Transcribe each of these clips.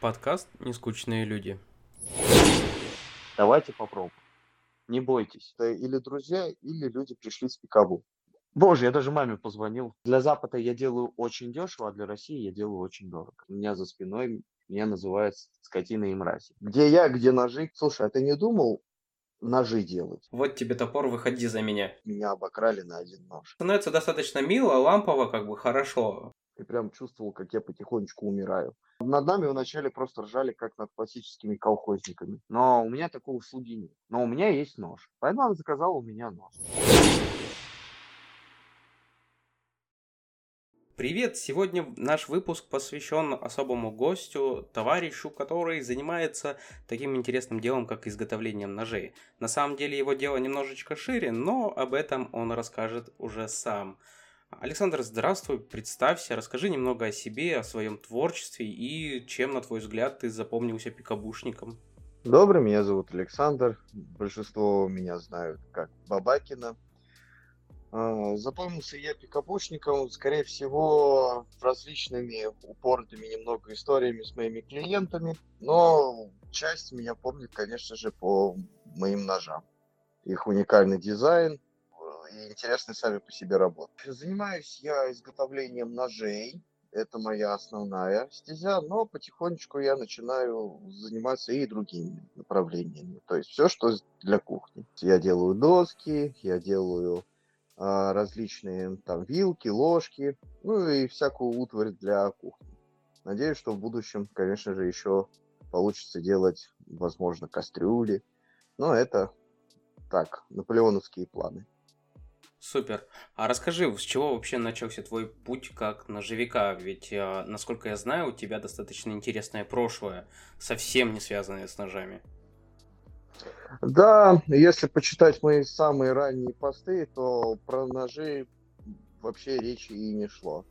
Подкаст «Нескучные люди». Давайте попробуем. Не бойтесь. Это или друзья, или люди пришли с пикабу. Боже, я даже маме позвонил. Для Запада я делаю очень дешево, а для России я делаю очень дорого. У меня за спиной меня называют скотиной и мрази. Где я, где ножи? Слушай, а ты не думал ножи делать? Вот тебе топор, выходи за меня. Меня обокрали на один нож. Становится достаточно мило, лампово, как бы хорошо. И прям чувствовал, как я потихонечку умираю. Над нами вначале просто ржали, как над классическими колхозниками. Но у меня такого слуги нет. Но у меня есть нож. Поэтому она заказала у меня нож. Привет! Сегодня наш выпуск посвящен особому гостю, товарищу, который занимается таким интересным делом, как изготовлением ножей. На самом деле его дело немножечко шире, но об этом он расскажет уже сам. Александр, здравствуй, представься, расскажи немного о себе, о своем творчестве и чем, на твой взгляд, ты запомнился пикабушником. Добрый, меня зовут Александр. Большинство меня знают как Бабакина. А, запомнился я пикапушником, скорее всего, различными упоротыми немного историями с моими клиентами, но часть меня помнит, конечно же, по моим ножам. Их уникальный дизайн и интересные сами по себе работы. Занимаюсь я изготовлением ножей, это моя основная стезя, но потихонечку я начинаю заниматься и другими направлениями. То есть все, что для кухни. Я делаю доски, я делаю а, различные там вилки, ложки, ну и всякую утварь для кухни. Надеюсь, что в будущем, конечно же, еще получится делать, возможно, кастрюли. Но это так, наполеоновские планы. Супер. А расскажи, с чего вообще начался твой путь как ножевика? Ведь, а, насколько я знаю, у тебя достаточно интересное прошлое, совсем не связанное с ножами. Да, если почитать мои самые ранние посты, то про ножи вообще речи и не шло.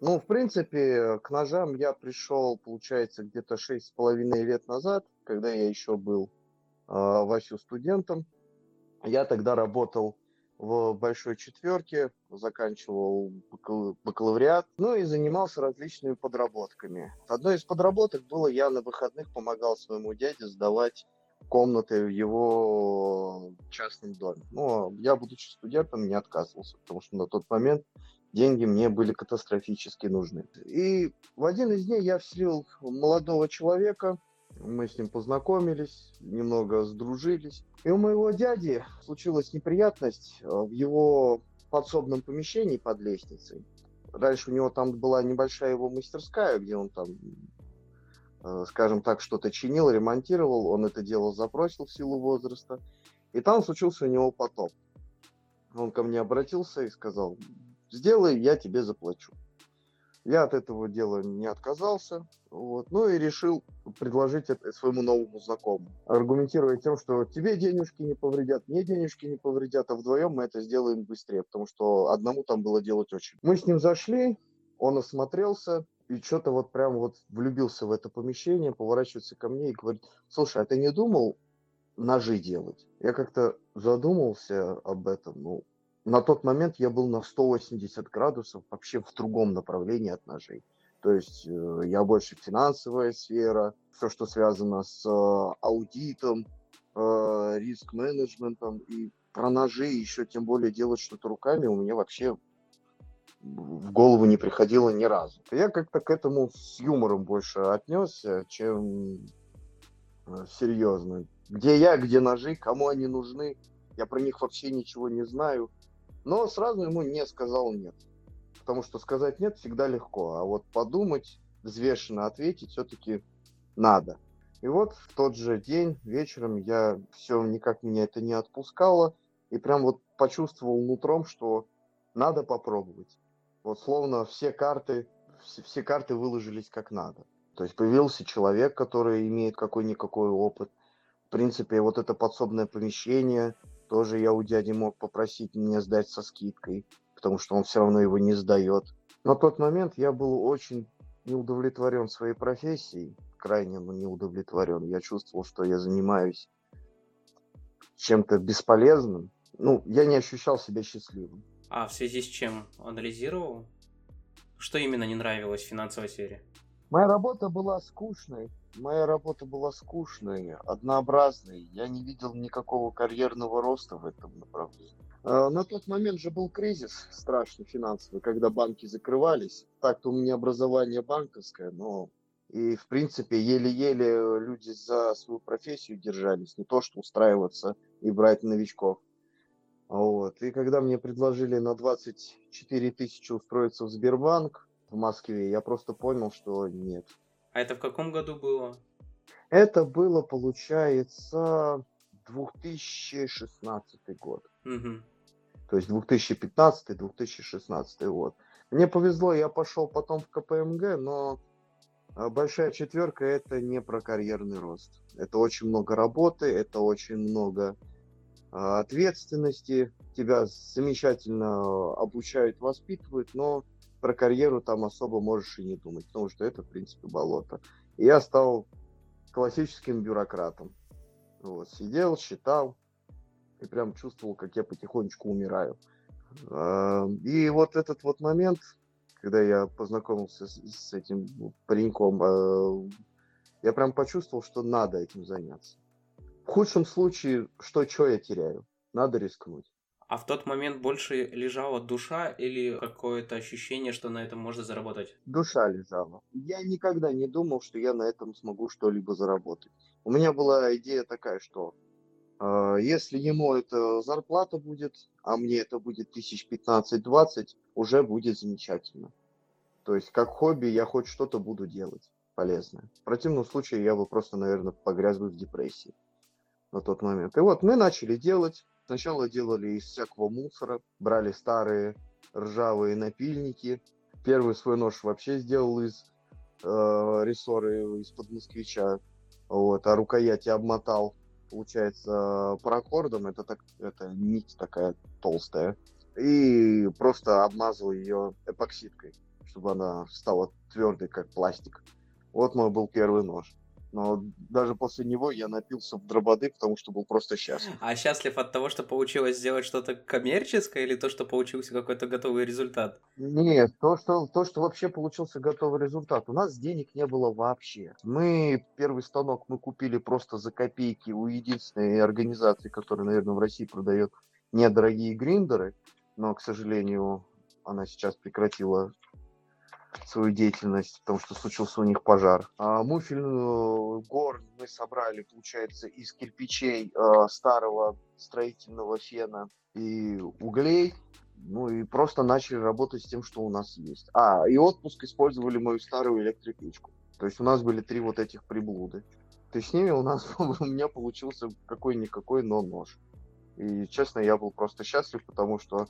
Ну, в принципе, к ножам я пришел, получается, где-то шесть с половиной лет назад, когда я еще был э, Васю студентом. Я тогда работал в большой четверке, заканчивал бакалавриат, ну и занимался различными подработками. Одной из подработок было, я на выходных помогал своему дяде сдавать комнаты в его частном доме. Но я, будучи студентом, не отказывался, потому что на тот момент деньги мне были катастрофически нужны. И в один из дней я встретил молодого человека, мы с ним познакомились, немного сдружились. И у моего дяди случилась неприятность э, в его подсобном помещении под лестницей. Раньше у него там была небольшая его мастерская, где он там Э, скажем так, что-то чинил, ремонтировал, он это дело забросил в силу возраста, и там случился у него потоп. Он ко мне обратился и сказал, сделай, я тебе заплачу. Я от этого дела не отказался, вот, ну и решил предложить это своему новому знакомому, аргументируя тем, что тебе денежки не повредят, мне денежки не повредят, а вдвоем мы это сделаем быстрее, потому что одному там было делать очень. Мы с ним зашли, он осмотрелся, и что-то вот прям вот влюбился в это помещение, поворачивается ко мне и говорит, слушай, а ты не думал ножи делать? Я как-то задумался об этом, ну, на тот момент я был на 180 градусов вообще в другом направлении от ножей. То есть э, я больше финансовая сфера, все, что связано с э, аудитом, э, риск-менеджментом и про ножи еще тем более делать что-то руками у меня вообще в голову не приходило ни разу. Я как-то к этому с юмором больше отнесся, чем серьезно. Где я, где ножи, кому они нужны, я про них вообще ничего не знаю. Но сразу ему не сказал нет. Потому что сказать нет всегда легко, а вот подумать, взвешенно ответить все-таки надо. И вот в тот же день вечером я все никак меня это не отпускало, и прям вот почувствовал нутром, что надо попробовать. Вот словно все карты, все, все карты выложились как надо. То есть появился человек, который имеет какой-никакой опыт. В принципе, вот это подсобное помещение тоже я у дяди мог попросить мне сдать со скидкой, потому что он все равно его не сдает. На тот момент я был очень не удовлетворен своей профессией, крайне ну, не удовлетворен. Я чувствовал, что я занимаюсь чем-то бесполезным. Ну, я не ощущал себя счастливым. А в связи с чем анализировал? Что именно не нравилось в финансовой сфере? Моя работа была скучной. Моя работа была скучной, однообразной. Я не видел никакого карьерного роста в этом направлении. А, на тот момент же был кризис страшный финансовый, когда банки закрывались. Так-то у меня образование банковское, но и, в принципе, еле-еле люди за свою профессию держались, не то что устраиваться и брать новичков. Вот. И когда мне предложили на 24 тысячи устроиться в Сбербанк, в Москве, я просто понял, что нет. А это в каком году было? Это было, получается, 2016 год. Угу. То есть 2015-2016 год. Мне повезло, я пошел потом в КПМГ, но а, большая четверка это не про карьерный рост. Это очень много работы, это очень много а, ответственности. Тебя замечательно обучают, воспитывают, но про карьеру там особо можешь и не думать, потому что это, в принципе, болото. И я стал классическим бюрократом. Вот, сидел, считал, и прям чувствовал, как я потихонечку умираю. И вот этот вот момент, когда я познакомился с, с этим пареньком, а, я прям почувствовал, что надо этим заняться. В худшем случае, что, что я теряю? Надо рискнуть. А в тот момент больше лежала душа или какое-то ощущение, что на этом можно заработать? Душа лежала. Я никогда не думал, что я на этом смогу что-либо заработать. У меня была идея такая, что э, если ему это зарплата будет, а мне это будет тысяч 15-20, уже будет замечательно. То есть как хобби я хоть что-то буду делать полезное. В противном случае я бы просто, наверное, погряз бы в депрессии на тот момент. И вот мы начали делать, Сначала делали из всякого мусора, брали старые ржавые напильники. Первый свой нож вообще сделал из э, рессоры из-под москвича. Вот, а рукояти обмотал, получается, паракордом. Это, так, это нить такая толстая. И просто обмазал ее эпоксидкой, чтобы она стала твердой, как пластик. Вот мой был первый нож. Но даже после него я напился в дрободы, потому что был просто счастлив. А счастлив от того, что получилось сделать что-то коммерческое, или то, что получился какой-то готовый результат? Нет, то что, то, что вообще получился готовый результат. У нас денег не было вообще. Мы первый станок мы купили просто за копейки у единственной организации, которая, наверное, в России продает недорогие гриндеры, но, к сожалению, она сейчас прекратила свою деятельность, потому что случился у них пожар. А муфельную гор мы собрали, получается, из кирпичей э, старого строительного фена и углей. Ну и просто начали работать с тем, что у нас есть. А, и отпуск использовали мою старую электропечку. То есть у нас были три вот этих приблуды. То есть с ними у нас у меня получился какой-никакой, но нож. И честно, я был просто счастлив, потому что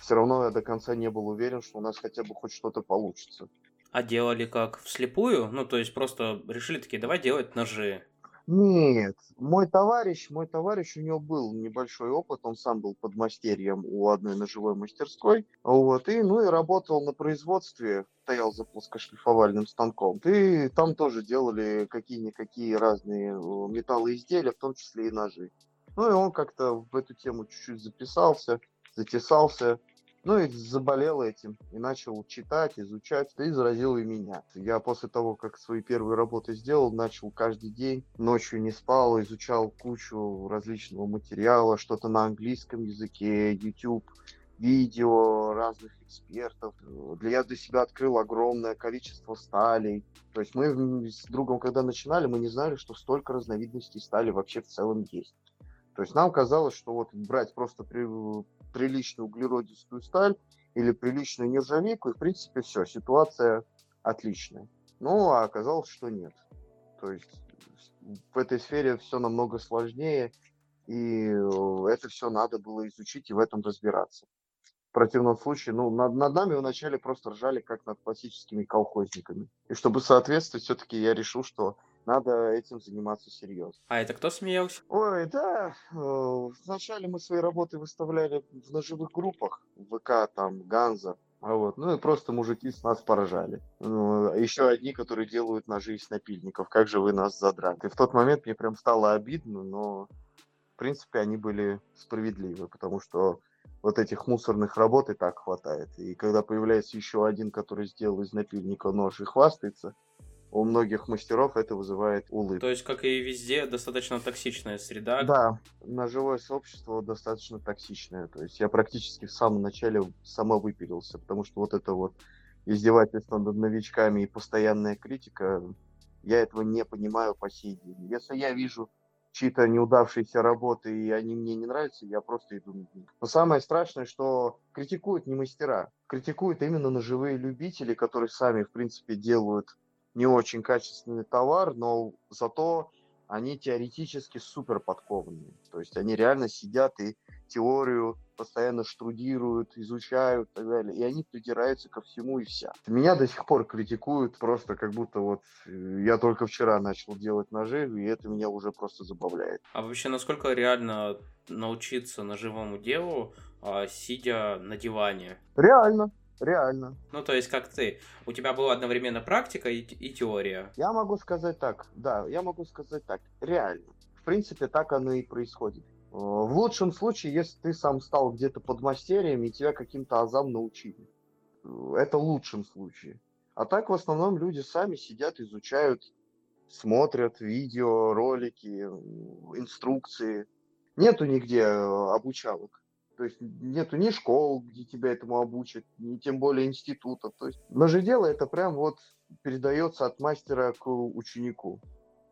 все равно я до конца не был уверен, что у нас хотя бы хоть что-то получится. А делали как вслепую? Ну, то есть просто решили такие, давай делать ножи. Нет, мой товарищ, мой товарищ, у него был небольшой опыт, он сам был подмастерьем у одной ножевой мастерской, вот, и, ну, и работал на производстве, стоял за плоскошлифовальным станком, и там тоже делали какие-никакие разные э, металлоизделия, в том числе и ножи. Ну, и он как-то в эту тему чуть-чуть записался, затесался, ну и заболел этим, и начал читать, изучать, и заразил и меня. Я после того, как свои первые работы сделал, начал каждый день, ночью не спал, изучал кучу различного материала, что-то на английском языке, YouTube, видео разных экспертов. Я для себя открыл огромное количество сталей. То есть мы с другом, когда начинали, мы не знали, что столько разновидностей стали вообще в целом есть. То есть нам казалось, что вот брать просто приличную углеродистую сталь или приличную нержавейку, и в принципе все, ситуация отличная. Ну, а оказалось, что нет. То есть в этой сфере все намного сложнее, и э, это все надо было изучить и в этом разбираться. В противном случае, ну, над, над нами вначале просто ржали, как над классическими колхозниками. И чтобы соответствовать, все-таки я решил, что надо этим заниматься серьезно. А это кто смеялся? Ой, да. Э, вначале мы свои работы выставляли в ножевых группах, ВК, там, Ганза. А вот, ну и просто мужики с нас поражали. Ну, еще одни, которые делают ножи из напильников. Как же вы нас задрали? И в тот момент мне прям стало обидно, но в принципе они были справедливы, потому что вот этих мусорных работ и так хватает. И когда появляется еще один, который сделал из напильника нож и хвастается, у многих мастеров это вызывает улыбку. То есть, как и везде, достаточно токсичная среда. Да, ножевое сообщество достаточно токсичное. То есть я практически в самом начале сама выпилился, потому что вот это вот издевательство над новичками и постоянная критика, я этого не понимаю по сей день. Если я вижу чьи-то неудавшиеся работы, и они мне не нравятся, я просто иду на них. Но самое страшное, что критикуют не мастера, критикуют именно ножевые любители, которые сами, в принципе, делают не очень качественный товар, но зато они теоретически супер подкованные. То есть они реально сидят и теорию постоянно штрудируют, изучают и так далее. И они придираются ко всему и вся. Меня до сих пор критикуют просто как будто вот э, я только вчера начал делать ножи, и это меня уже просто забавляет. А вообще, насколько реально научиться ножевому делу, а, сидя на диване? Реально. Реально. Ну, то есть, как ты. У тебя была одновременно практика и, и теория. Я могу сказать так, да, я могу сказать так. Реально. В принципе, так оно и происходит. Э, в лучшем случае, если ты сам стал где-то под мастерием и тебя каким-то азам научили. Э, это в лучшем случае. А так в основном люди сами сидят, изучают, смотрят видео, ролики, инструкции. Нету нигде э, обучалок. То есть нету ни школ, где тебя этому обучат, ни тем более институтов. То есть ножедело это прям вот передается от мастера к ученику.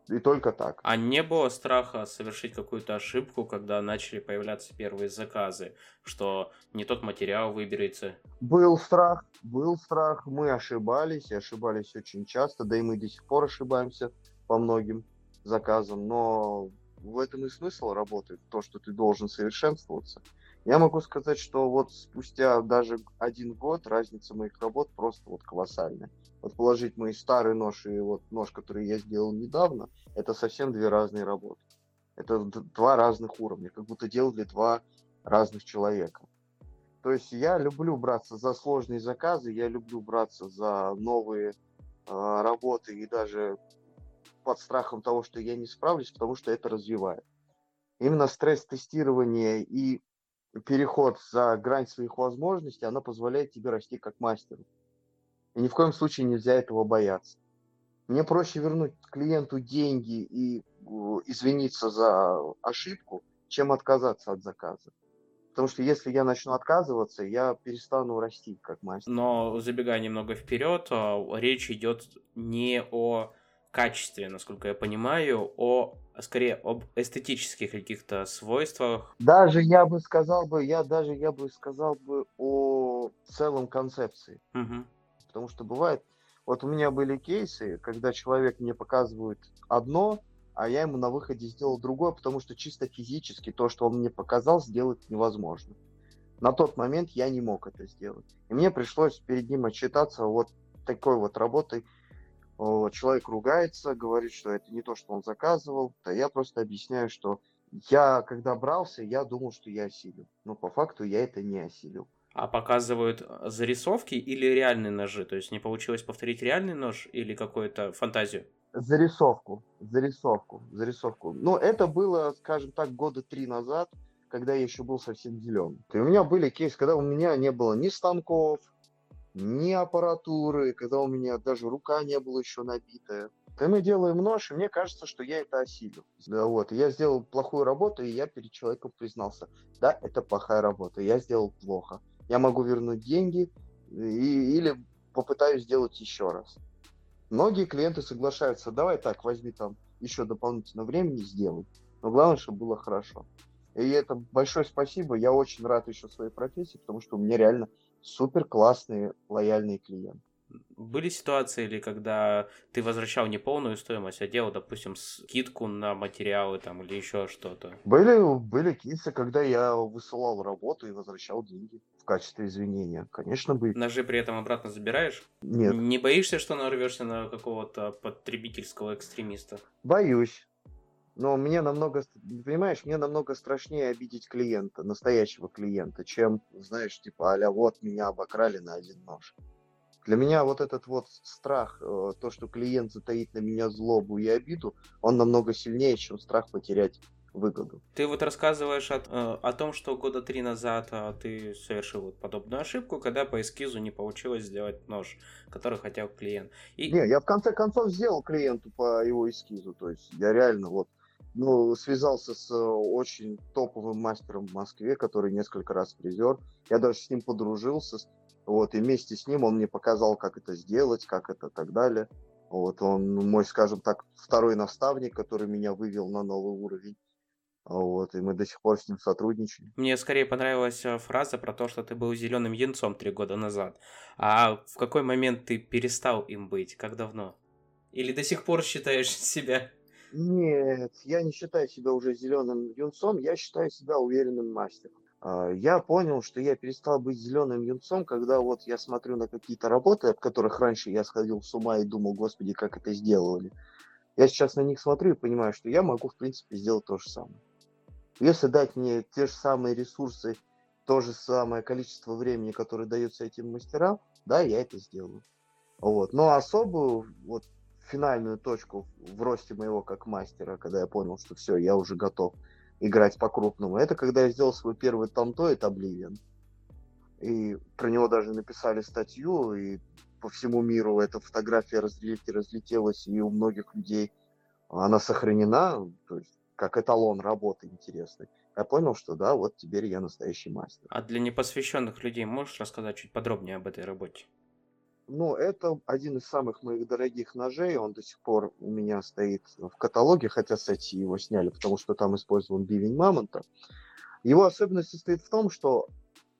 И только так. А не было страха совершить какую-то ошибку, когда начали появляться первые заказы, что не тот материал выберется? Был страх, был страх. Мы ошибались, и ошибались очень часто, да и мы до сих пор ошибаемся по многим заказам. Но в этом и смысл работает, то, что ты должен совершенствоваться. Я могу сказать, что вот спустя даже один год разница моих работ просто вот колоссальная. Вот положить мой старый нож и вот нож, который я сделал недавно, это совсем две разные работы. Это два разных уровня, как будто делали два разных человека. То есть я люблю браться за сложные заказы, я люблю браться за новые э, работы и даже под страхом того, что я не справлюсь, потому что это развивает. Именно стресс-тестирование и переход за грань своих возможностей, она позволяет тебе расти как мастеру. И ни в коем случае нельзя этого бояться. Мне проще вернуть клиенту деньги и извиниться за ошибку, чем отказаться от заказа. Потому что если я начну отказываться, я перестану расти как мастер. Но забегая немного вперед, а, речь идет не о качестве, насколько я понимаю, о скорее об эстетических каких-то свойствах. Даже я бы сказал бы, я даже я бы сказал бы о целом концепции. Угу. Потому что бывает, вот у меня были кейсы, когда человек мне показывает одно, а я ему на выходе сделал другое, потому что чисто физически то, что он мне показал, сделать невозможно. На тот момент я не мог это сделать. И мне пришлось перед ним отчитаться вот такой вот работой, человек ругается, говорит, что это не то, что он заказывал, то я просто объясняю, что я, когда брался, я думал, что я осилил. Но по факту я это не осилил. А показывают э, зарисовки или реальные ножи? То есть не получилось повторить реальный нож или какую-то фантазию? Зарисовку, зарисовку, зарисовку. Но это было, скажем так, года три назад, когда я еще был совсем зеленый. И у меня были кейсы, когда у меня не было ни станков, ни аппаратуры, когда у меня даже рука не была еще набитая. И мы делаем нож, и мне кажется, что я это осилил. Да, вот. Я сделал плохую работу, и я перед человеком признался. Да, это плохая работа, я сделал плохо. Я могу вернуть деньги и, или попытаюсь сделать еще раз. Многие клиенты соглашаются, давай так, возьми там еще дополнительно времени, сделай. Но главное, чтобы было хорошо. И это большое спасибо. Я очень рад еще своей профессии, потому что у меня реально супер классные, лояльные клиенты. Были ситуации или когда ты возвращал не полную стоимость, а делал, допустим, скидку на материалы там или еще что-то? Были, были кейсы, когда я высылал работу и возвращал деньги в качестве извинения. Конечно, были. Ножи при этом обратно забираешь? Нет. Не боишься, что нарвешься на какого-то потребительского экстремиста? Боюсь. Но мне намного, понимаешь, мне намного страшнее обидеть клиента, настоящего клиента, чем, знаешь, типа, аля, вот меня обокрали на один нож. Для меня вот этот вот страх, э, то, что клиент затаит на меня злобу и обиду, он намного сильнее, чем страх потерять выгоду. Ты вот рассказываешь от, э, о том, что года три назад э, ты совершил вот подобную ошибку, когда по эскизу не получилось сделать нож, который хотел клиент. И... Не, я в конце концов сделал клиенту по его эскизу, то есть я реально вот ну, связался с э, очень топовым мастером в Москве, который несколько раз призер. Я даже с ним подружился, вот, и вместе с ним он мне показал, как это сделать, как это так далее. Вот, он мой, скажем так, второй наставник, который меня вывел на новый уровень. Вот, и мы до сих пор с ним сотрудничаем. Мне скорее понравилась э, фраза про то, что ты был зеленым янцом три года назад. А в какой момент ты перестал им быть? Как давно? Или до сих пор считаешь себя? Нет, я не считаю себя уже зеленым юнцом, я считаю себя уверенным мастером. А, я понял, что я перестал быть зеленым юнцом, когда вот я смотрю на какие-то работы, от которых раньше я сходил с ума и думал, господи, как это сделали. Я сейчас на них смотрю и понимаю, что я могу, в принципе, сделать то же самое. Если дать мне те же самые ресурсы, то же самое количество времени, которое дается этим мастерам, да, я это сделаю. Вот. Но особую вот финальную точку в росте моего как мастера, когда я понял, что все, я уже готов играть по-крупному, это когда я сделал свой первый Тантоид Oblivion. И про него даже написали статью, и по всему миру эта фотография разлетелась, и у многих людей она сохранена, то есть как эталон работы интересный. Я понял, что да, вот теперь я настоящий мастер. А для непосвященных людей можешь рассказать чуть подробнее об этой работе? Ну, это один из самых моих дорогих ножей. Он до сих пор у меня стоит в каталоге, хотя, кстати, его сняли, потому что там использован бивень мамонта. Его особенность состоит в том, что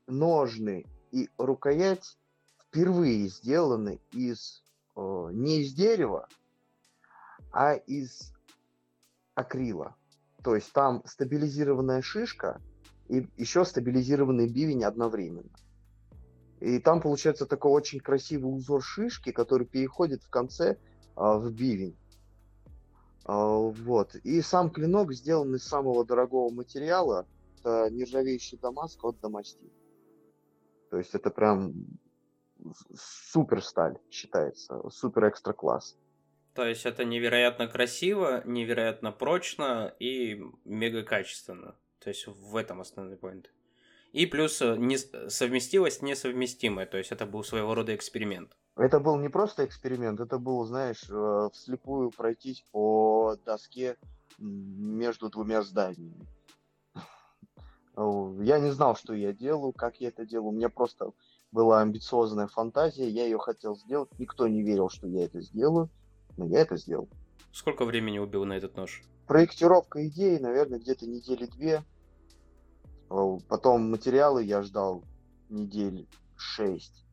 ножны и рукоять впервые сделаны из э, не из дерева, а из акрила. То есть там стабилизированная шишка и еще стабилизированный бивень одновременно. И там получается такой очень красивый узор шишки, который переходит в конце а, в бивень. А, вот. И сам клинок сделан из самого дорогого материала. Это нержавеющий дамаск от Дамастин. То есть это прям супер сталь считается, супер экстра класс. То есть это невероятно красиво, невероятно прочно и мега качественно. То есть в этом основной поинт. И плюс э, не, совместилость несовместимая, то есть это был своего рода эксперимент. Это был не просто эксперимент, это был, знаешь, э, вслепую пройтись по доске между двумя зданиями. Я не знал, что я делаю, как я это делаю. У меня просто была амбициозная фантазия, я ее хотел сделать. Никто не верил, что я это сделаю. Но я это сделал. Сколько времени убил на этот нож? Проектировка идеи, наверное, где-то недели две. Потом материалы я ждал недели шесть.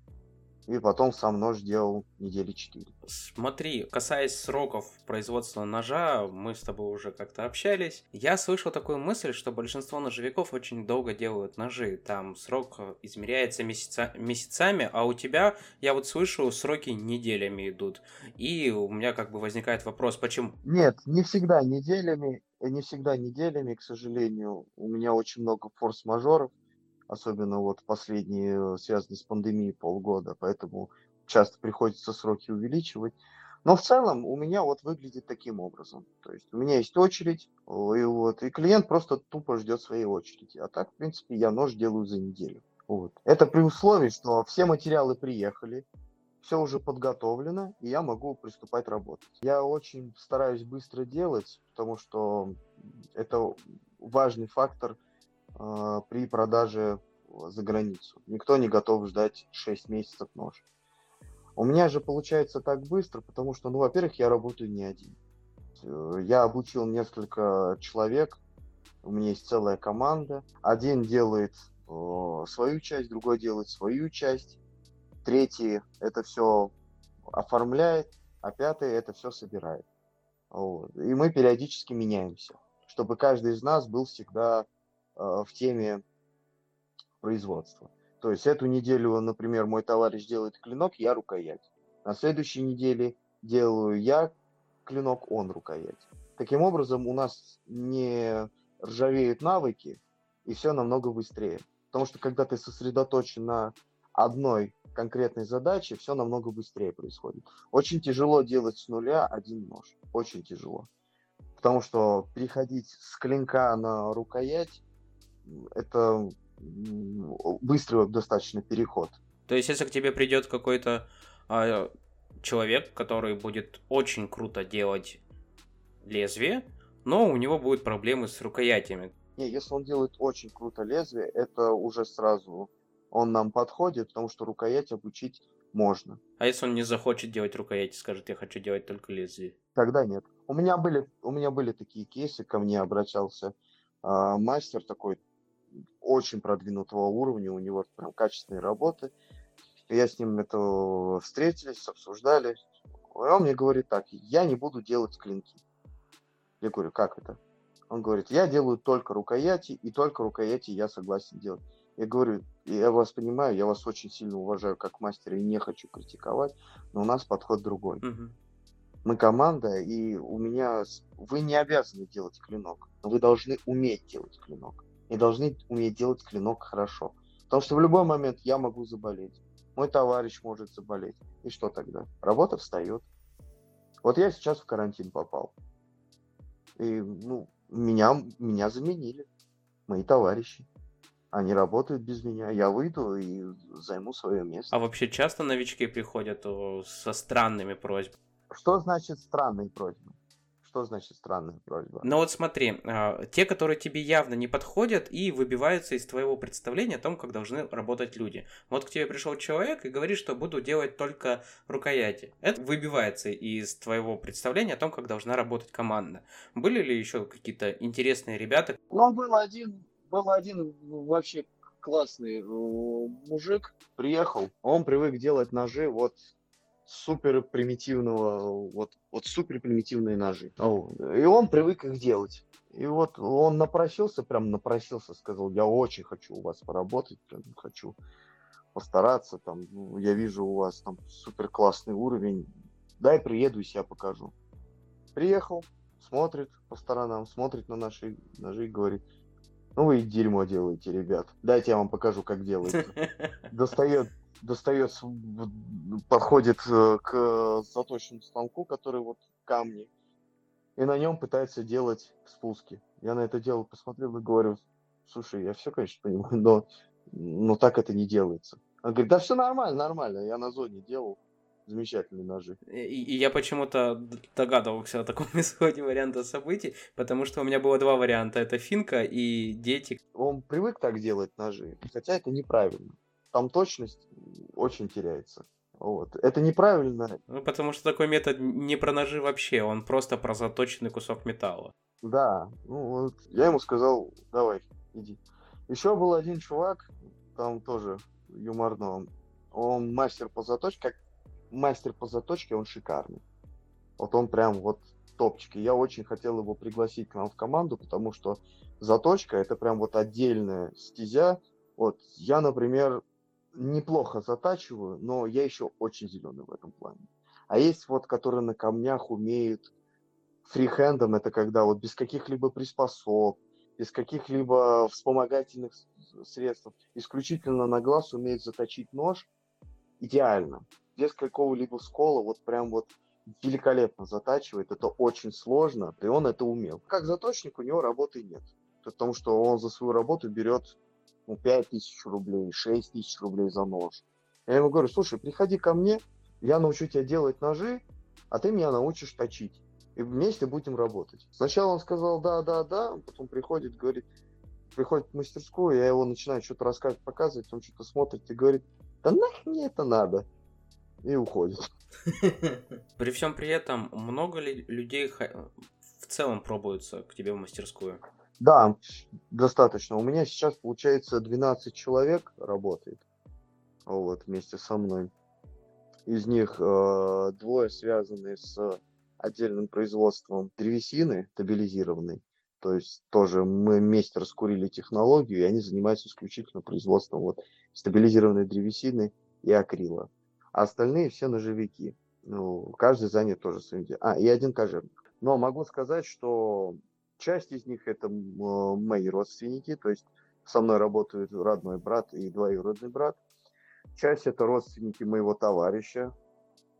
И потом сам нож делал недели 4. Смотри, касаясь сроков производства ножа, мы с тобой уже как-то общались. Я слышал такую мысль, что большинство ножевиков очень долго делают ножи. Там срок измеряется месяца... месяцами, а у тебя, я вот слышу, сроки неделями идут. И у меня как бы возникает вопрос, почему? Нет, не всегда неделями. Не всегда неделями, к сожалению. У меня очень много форс-мажоров особенно вот последние, э, связанные с пандемией полгода, поэтому часто приходится сроки увеличивать. Но в целом у меня вот выглядит таким образом. То есть у меня есть очередь, и, вот, и клиент просто тупо ждет своей очереди. А так, в принципе, я нож делаю за неделю. Вот. Это при условии, что все материалы приехали, все уже подготовлено, и я могу приступать работать. Я очень стараюсь быстро делать, потому что это важный фактор – э, при продаже за границу. Никто не готов ждать 6 месяцев нож. У меня же получается так быстро, потому что, ну, во-первых, я работаю не один. Э, я обучил несколько человек, у меня есть целая команда. Один делает э, свою часть, другой делает свою часть, третий это все оформляет, а пятый это все собирает. Вот. И мы периодически меняемся, чтобы каждый из нас был всегда Э, в теме производства. То есть эту неделю, например, мой товарищ делает клинок, я рукоять. На следующей неделе делаю я клинок, он рукоять. Таким образом, у нас не ржавеют навыки, и все намного быстрее. Потому что когда ты сосредоточен на одной конкретной задаче, все намного быстрее происходит. Очень тяжело делать с нуля один нож. Очень тяжело Потому что переходить с клинка на рукоять это быстрый достаточно переход. То есть, если к тебе придет какой-то а, человек, который будет очень круто делать лезвие, но у него будут проблемы с рукоятями. Не, если он делает очень круто лезвие, это уже сразу он нам подходит, потому что рукоять обучить можно. А если он не захочет делать рукояти, скажет, я хочу делать только лезвие? Тогда нет. У меня были, у меня были такие кейсы, ко мне обращался э, мастер такой очень продвинутого уровня, у него прям качественные работы. Я с ним это встретились, обсуждали. И он мне говорит так, я не буду делать клинки. Я говорю, как это? Он говорит, я делаю только рукояти, и только рукояти я согласен делать. Я говорю, я вас понимаю, я вас очень сильно уважаю как мастера и не хочу критиковать, но у нас подход другой. Угу. Мы команда, и у меня... Вы не обязаны делать клинок, но вы должны уметь делать клинок. И должны уметь делать клинок хорошо. Потому что в любой момент я могу заболеть. Мой товарищ может заболеть. И что тогда? Работа встает. Вот я сейчас в карантин попал. И, ну, меня, меня заменили. Мои товарищи. Они работают без меня. Я выйду и займу свое место. А вообще часто новички приходят со странными просьбами? Что значит странные просьбы? Что значит странная просьба? Ну вот смотри, а, те, которые тебе явно не подходят и выбиваются из твоего представления о том, как должны работать люди. Вот к тебе пришел человек и говорит, что буду делать только рукояти. Это выбивается из твоего представления о том, как должна работать команда. Были ли еще какие-то интересные ребята? Ну, был один был один вообще классный э, мужик, приехал, он привык делать ножи вот супер примитивного, вот, вот супер примитивные ножи. И он привык их делать. И вот он напросился, прям напросился, сказал, я очень хочу у вас поработать, прям хочу постараться, там, ну, я вижу у вас там супер классный уровень, дай приеду и себя покажу. Приехал, смотрит по сторонам, смотрит на наши ножи и говорит, ну вы и дерьмо делаете, ребят. Дайте я вам покажу, как делается. Достает, достает, подходит э, к заточенному станку, который вот камни, и на нем пытается делать спуски. Я на это дело посмотрел и говорю, слушай, я все, конечно, понимаю, но, но так это не делается. Он говорит, да все нормально, нормально, я на зоне делал замечательные ножи. И, и я почему-то догадывался о таком исходе варианта событий, потому что у меня было два варианта. Это финка и дети. Он привык так делать ножи, хотя это неправильно. Там точность очень теряется. Вот. Это неправильно. Ну, потому что такой метод не про ножи вообще, он просто про заточенный кусок металла. Да, ну вот я ему сказал, давай, иди. Еще был один чувак, там тоже юморно, он мастер по заточке, как мастер по заточке, он шикарный. Вот он прям вот топчик. И я очень хотел его пригласить к нам в команду, потому что заточка это прям вот отдельная стезя. Вот я, например, неплохо затачиваю, но я еще очень зеленый в этом плане. А есть вот, которые на камнях умеют фрихендом, это когда вот без каких-либо приспособ, без каких-либо вспомогательных средств, исключительно на глаз умеют заточить нож идеально без какого-либо скола, вот прям вот великолепно затачивает. Это очень сложно, и он это умел. Как заточник у него работы нет. Потому что он за свою работу берет ну, 5 тысяч рублей, 6 тысяч рублей за нож. Я ему говорю, слушай, приходи ко мне, я научу тебя делать ножи, а ты меня научишь точить. И вместе будем работать. Сначала он сказал да, да, да, потом приходит, говорит, приходит в мастерскую, я его начинаю что-то рассказывать, показывать, он что-то смотрит и говорит, да нахер мне это надо и уходит. При всем при этом, много ли людей в целом пробуются к тебе в мастерскую? Да, достаточно. У меня сейчас, получается, 12 человек работает вот, вместе со мной. Из них э, двое связаны с отдельным производством древесины стабилизированной. То есть тоже мы вместе раскурили технологию, и они занимаются исключительно производством вот, стабилизированной древесины и акрила а остальные все ножевики. Ну, каждый занят тоже своим делом. А, и один кожевник. Но могу сказать, что часть из них это мои родственники, то есть со мной работают родной брат и двоюродный брат. Часть это родственники моего товарища.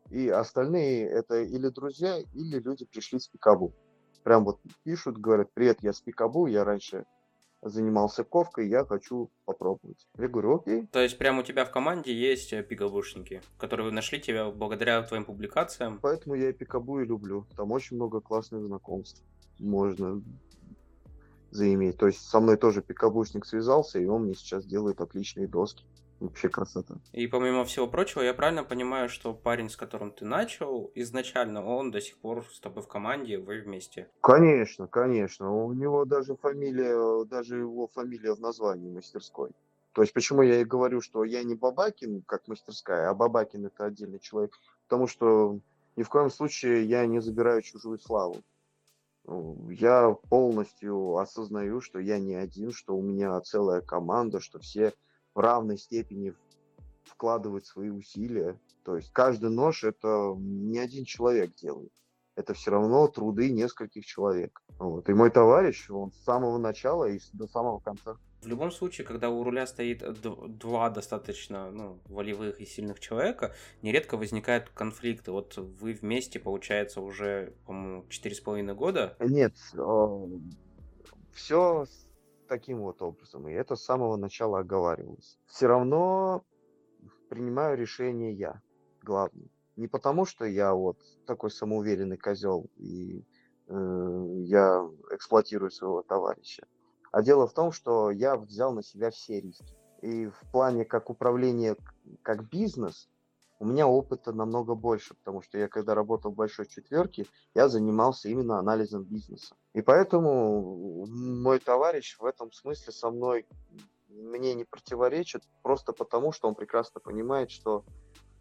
И остальные это или друзья, или люди пришли с Пикабу. прям вот пишут, говорят, привет, я с Пикабу, я раньше занимался ковкой, я хочу попробовать. Я говорю, окей. То есть прямо у тебя в команде есть э, пикабушники, которые нашли тебя благодаря твоим публикациям? Поэтому я и пикабу и люблю. Там очень много классных знакомств можно заиметь. То есть со мной тоже пикабушник связался, и он мне сейчас делает отличные доски. Вообще красота. И помимо всего прочего, я правильно понимаю, что парень, с которым ты начал, изначально он до сих пор с тобой в команде, вы вместе? Конечно, конечно. У него даже фамилия, даже его фамилия в названии мастерской. То есть почему я и говорю, что я не Бабакин, как мастерская, а Бабакин это отдельный человек, потому что ни в коем случае я не забираю чужую славу. Я полностью осознаю, что я не один, что у меня целая команда, что все в равной степени вкладывать свои усилия. То есть каждый нож это не один человек делает. Это все равно труды нескольких человек. Вот. И мой товарищ, он с самого начала и до самого конца. В любом случае, когда у руля стоит два достаточно ну, волевых и сильных человека, нередко возникают конфликты. Вот вы вместе, получается, уже, по-моему, четыре с половиной года? Нет, все таким вот образом. И это с самого начала оговаривалось. Все равно принимаю решение я, главный. Не потому, что я вот такой самоуверенный козел и э, я эксплуатирую своего товарища. А дело в том, что я взял на себя все риски. И в плане как управления, как бизнес, у меня опыта намного больше, потому что я когда работал в большой четверке, я занимался именно анализом бизнеса. И поэтому мой товарищ в этом смысле со мной мне не противоречит, просто потому что он прекрасно понимает, что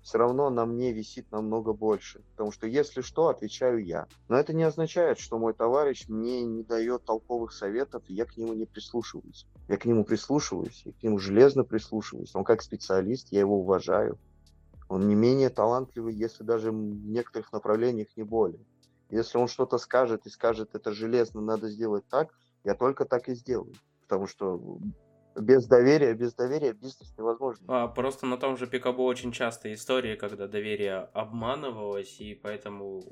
все равно на мне висит намного больше. Потому что если что, отвечаю я. Но это не означает, что мой товарищ мне не дает толковых советов, и я к нему не прислушиваюсь. Я к нему прислушиваюсь, я к нему железно прислушиваюсь. Он как специалист, я его уважаю. Он не менее талантливый, если даже в некоторых направлениях не более. Если он что-то скажет и скажет, это железно, надо сделать так, я только так и сделаю. Потому что без доверия, без доверия бизнес невозможно. А, просто на том же Пикабу очень часто истории, когда доверие обманывалось, и поэтому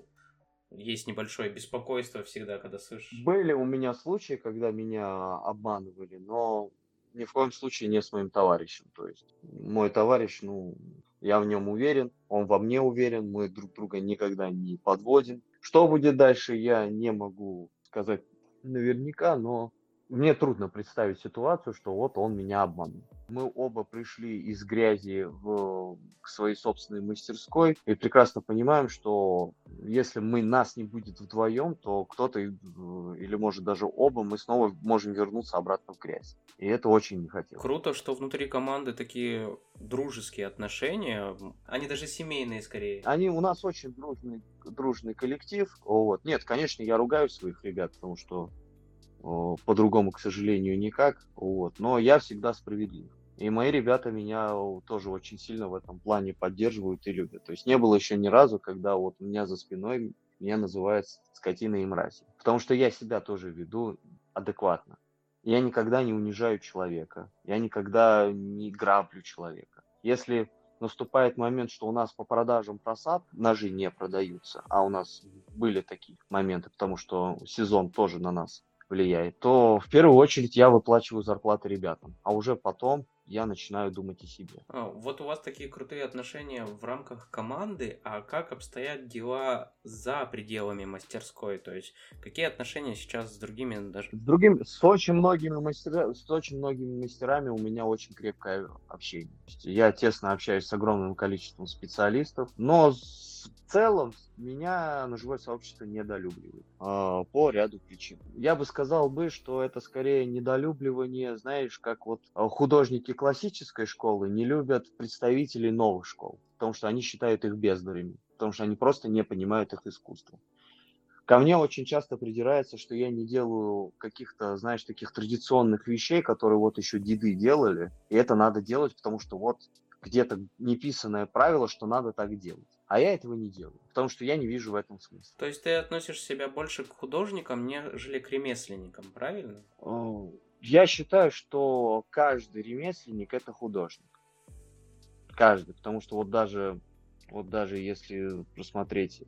есть небольшое беспокойство всегда, когда слышишь. Были у меня случаи, когда меня обманывали, но ни в коем случае не с моим товарищем. То есть мой товарищ, ну, я в нем уверен, он во мне уверен, мы друг друга никогда не подводим. Что будет дальше, я не могу сказать наверняка, но мне трудно представить ситуацию, что вот он меня обманул. Мы оба пришли из грязи в, к своей собственной мастерской и прекрасно понимаем, что если мы нас не будет вдвоем, то кто-то или может даже оба мы снова можем вернуться обратно в грязь. И это очень не хотелось. Круто, что внутри команды такие дружеские отношения, они даже семейные скорее. Они у нас очень дружный, дружный коллектив. Вот. Нет, конечно, я ругаю своих ребят, потому что по-другому, к сожалению, никак. Вот. Но я всегда справедлив. И мои ребята меня тоже очень сильно в этом плане поддерживают и любят. То есть не было еще ни разу, когда вот у меня за спиной меня называют скотиной и мразью. Потому что я себя тоже веду адекватно. Я никогда не унижаю человека. Я никогда не граблю человека. Если наступает момент, что у нас по продажам просад ножи не продаются, а у нас были такие моменты, потому что сезон тоже на нас влияет, то в первую очередь я выплачиваю зарплаты ребятам, а уже потом я начинаю думать о себе. А, вот у вас такие крутые отношения в рамках команды, а как обстоят дела за пределами мастерской? То есть какие отношения сейчас с другими даже? С другими, с очень многими мастерами, с очень многими мастерами у меня очень крепкое общение. Я тесно общаюсь с огромным количеством специалистов, но в целом меня ножевое сообщество недолюбливает э, по ряду причин. Я бы сказал бы, что это скорее недолюбливание, знаешь, как вот а, художники классической школы не любят представителей новых школ, потому что они считают их бездарями, потому что они просто не понимают их искусства. Ко мне очень часто придирается, что я не делаю каких-то, знаешь, таких традиционных вещей, которые вот еще деды делали, и это надо делать, потому что вот где-то неписанное правило, что надо так делать. А я этого не делаю, потому что я не вижу в этом смысла. То есть ты относишь себя больше к художникам, нежели к ремесленникам, правильно? Я считаю, что каждый ремесленник это художник. Каждый, потому что вот даже Вот даже если посмотреть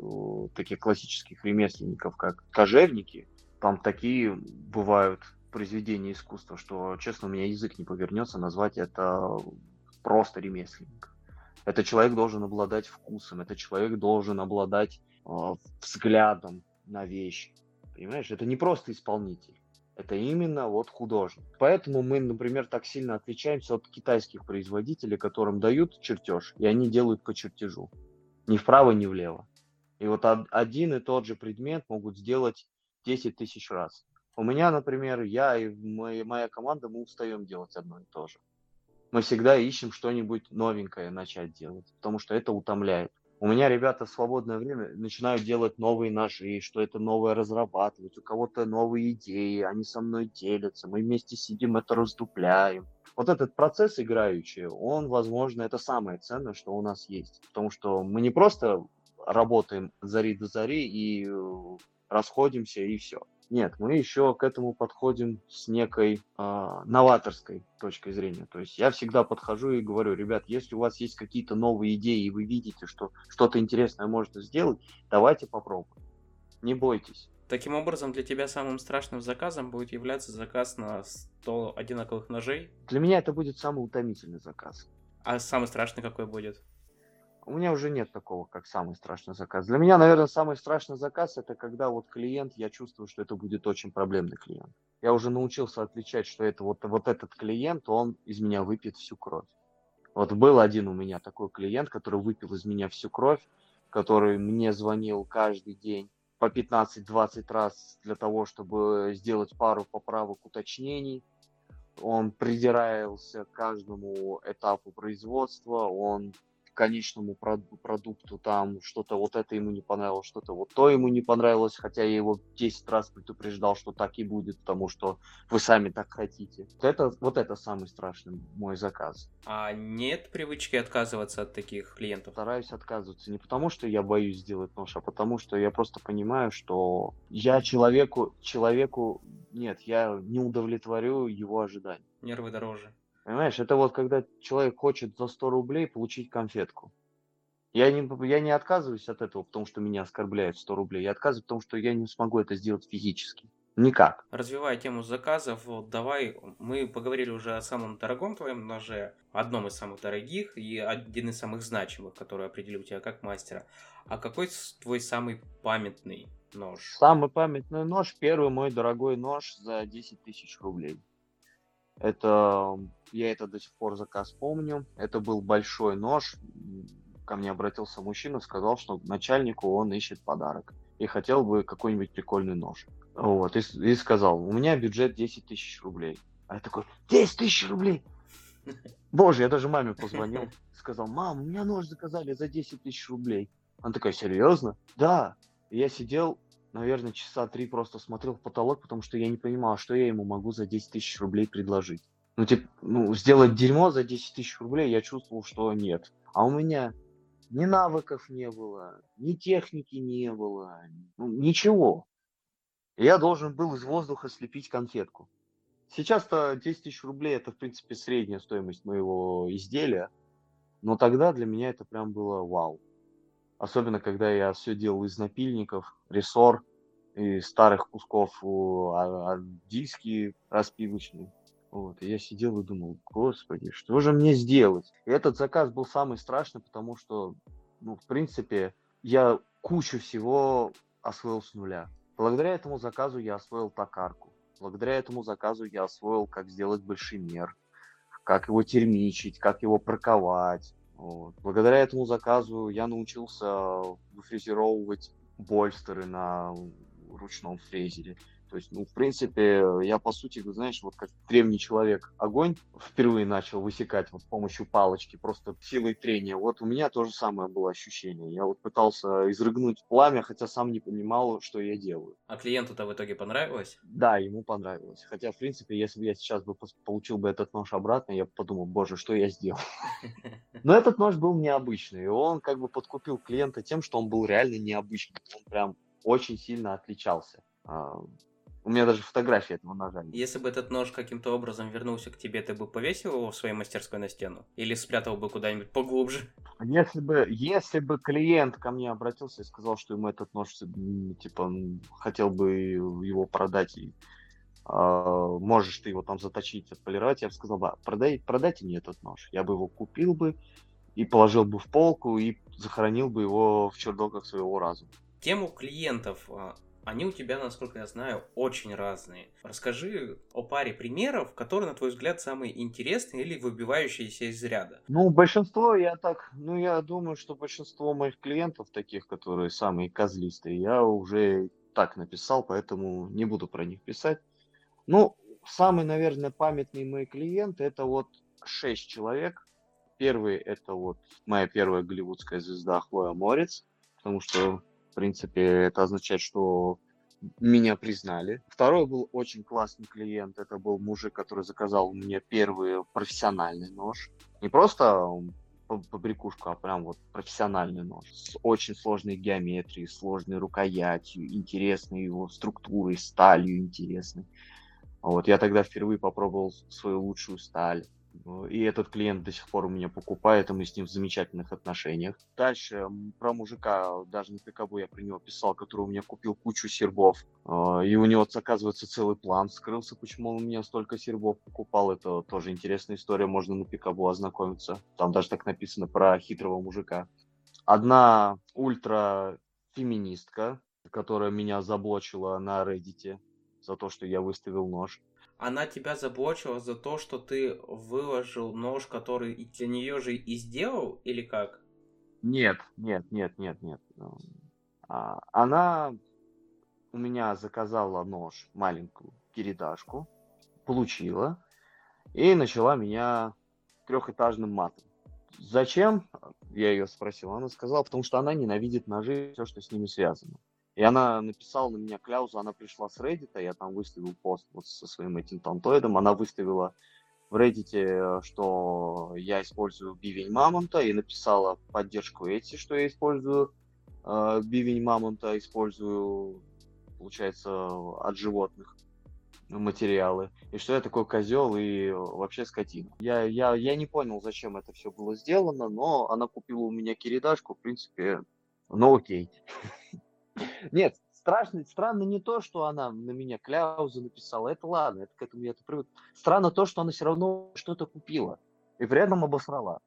таких классических ремесленников, как кожевники, там такие бывают произведения искусства, что, честно, у меня язык не повернется назвать это просто ремесленник. Этот человек должен обладать вкусом, этот человек должен обладать э, взглядом на вещь. Понимаешь, это не просто исполнитель, это именно вот художник. Поэтому мы, например, так сильно отличаемся от китайских производителей, которым дают чертеж, и они делают по чертежу. Ни вправо, ни влево. И вот один и тот же предмет могут сделать 10 тысяч раз. У меня, например, я и моя команда, мы устаем делать одно и то же. Мы всегда ищем что-нибудь новенькое начать делать, потому что это утомляет. У меня ребята в свободное время начинают делать новые ножи, что это новое разрабатывать, у кого-то новые идеи, они со мной делятся, мы вместе сидим, это раздупляем. Вот этот процесс играющий, он, возможно, это самое ценное, что у нас есть. Потому что мы не просто работаем зари до зари и э, расходимся и все. Нет, мы еще к этому подходим с некой э, новаторской точкой зрения. То есть я всегда подхожу и говорю, ребят, если у вас есть какие-то новые идеи и вы видите, что что-то интересное можно сделать, давайте попробуем. Не бойтесь. Таким образом, для тебя самым страшным заказом будет являться заказ на 100 одинаковых ножей? Для меня это будет самый утомительный заказ. А самый страшный какой будет? У меня уже нет такого, как самый страшный заказ. Для меня, наверное, самый страшный заказ это когда вот клиент, я чувствую, что это будет очень проблемный клиент. Я уже научился отличать, что это вот, вот этот клиент, он из меня выпьет всю кровь. Вот был один у меня такой клиент, который выпил из меня всю кровь, который мне звонил каждый день по 15-20 раз для того, чтобы сделать пару поправок, уточнений. Он придирался к каждому этапу производства, он конечному продукту, там что-то вот это ему не понравилось, что-то вот то ему не понравилось, хотя я его 10 раз предупреждал, что так и будет, потому что вы сами так хотите. Вот это, вот это самый страшный мой заказ. А нет привычки отказываться от таких клиентов? Стараюсь отказываться не потому, что я боюсь сделать нож, а потому что я просто понимаю, что я человеку, человеку, нет, я не удовлетворю его ожиданий. Нервы дороже. Понимаешь, это вот когда человек хочет за 100 рублей получить конфетку. Я не, я не отказываюсь от этого, потому что меня оскорбляют 100 рублей. Я отказываюсь, потому что я не смогу это сделать физически. Никак. Развивая тему заказов, вот давай, мы поговорили уже о самом дорогом твоем ноже, одном из самых дорогих и один из самых значимых, который определил тебя как мастера. А какой твой самый памятный нож? Самый памятный нож, первый мой дорогой нож за 10 тысяч рублей. Это, я это до сих пор заказ помню. Это был большой нож. Ко мне обратился мужчина, сказал, что начальнику он ищет подарок. И хотел бы какой-нибудь прикольный нож. Вот, и, и сказал, у меня бюджет 10 тысяч рублей. А я такой, 10 тысяч рублей? Боже, я даже маме позвонил. Сказал, мам, у меня нож заказали за 10 тысяч рублей. Она такая, серьезно? Да. И я сидел наверное, часа три просто смотрел в потолок, потому что я не понимал, что я ему могу за 10 тысяч рублей предложить. Ну, типа, ну, сделать дерьмо за 10 тысяч рублей я чувствовал, что нет. А у меня ни навыков не было, ни техники не было, ну, ничего. Я должен был из воздуха слепить конфетку. Сейчас-то 10 тысяч рублей это, в принципе, средняя стоимость моего изделия. Но тогда для меня это прям было вау. Особенно, когда я все делал из напильников, рессор, и старых кусков а, а, диски распилочные. Вот, и я сидел и думал, господи, что же мне сделать? И этот заказ был самый страшный, потому что, ну, в принципе, я кучу всего освоил с нуля. Благодаря этому заказу я освоил токарку. Благодаря этому заказу я освоил, как сделать большимер, как его термичить, как его проковать, вот. Благодаря этому заказу я научился выфрезеровывать больстеры на ручном фрезере. То есть, ну, в принципе, я, по сути, знаешь, вот как древний человек огонь впервые начал высекать вот с помощью палочки, просто силой трения. Вот у меня то же самое было ощущение. Я вот пытался изрыгнуть пламя, хотя сам не понимал, что я делаю. А клиенту-то в итоге понравилось? Да, ему понравилось. Хотя, в принципе, если бы я сейчас бы получил бы этот нож обратно, я бы подумал, боже, что я сделал. Но этот нож был необычный, и он как бы подкупил клиента тем, что он был реально необычный. Он прям очень сильно отличался. А, У меня даже фотография этого ножа есть. Если бы этот нож каким-то образом вернулся к тебе, ты бы повесил его в своей мастерской на стену? Или спрятал бы куда-нибудь поглубже? Если бы, если бы клиент ко мне обратился и сказал, что ему этот нож, типа, хотел бы его продать и можешь ты его там заточить, отполировать, я бы сказал, да, продай, продайте мне этот нож. Я бы его купил бы и положил бы в полку и захоронил бы его в чердоках своего разума. Тему клиентов а, они у тебя, насколько я знаю, очень разные. Расскажи о паре примеров, которые, на твой взгляд, самые интересные или выбивающиеся из ряда. Ну, большинство, я так, ну, я думаю, что большинство моих клиентов, таких, которые самые козлистые, я уже так написал, поэтому не буду про них писать. Ну, самый, наверное, памятный мои клиенты, это вот шесть человек. Первый, это вот моя первая голливудская звезда Хлоя Морец, потому что в принципе, это означает, что меня признали. Второй был очень классный клиент. Это был мужик, который заказал мне первый профессиональный нож. Не просто побрякушку, а прям вот профессиональный нож. С очень сложной геометрией, сложной рукоятью, интересной его структурой, сталью интересной. Вот, я тогда впервые попробовал свою лучшую сталь. И этот клиент до сих пор у меня покупает, и мы с ним в замечательных отношениях. Дальше про мужика, даже на ПКБ я про него писал, который у меня купил кучу сербов. А, и у него, оказывается, целый план скрылся, почему он у меня столько сербов покупал. Это тоже интересная история, можно на ПКБ ознакомиться. Там даже так написано про хитрого мужика. Одна ультра феминистка, которая меня заблочила на Reddit за то, что я выставил нож она тебя заблочила за то, что ты выложил нож, который для нее же и сделал, или как? Нет, нет, нет, нет, нет. А, она у меня заказала нож, маленькую передашку, получила и начала меня трехэтажным матом. Зачем? Я ее спросил. Она сказала, потому что она ненавидит ножи, все, что с ними связано. И она написала на меня кляузу, она пришла с Reddit, я там выставил пост вот со своим этим тантоидом, она выставила в Reddit, что я использую бивень мамонта, и написала поддержку эти, что я использую э, бивень мамонта, использую, получается, от животных материалы, и что я такой козел и вообще скотина. Я, я, я не понял, зачем это все было сделано, но она купила у меня киридашку, в принципе, ну окей. Нет, страшно, странно не то, что она на меня кляузу написала, это ладно, это к этому я привык. Странно то, что она все равно что-то купила и при этом обосрала.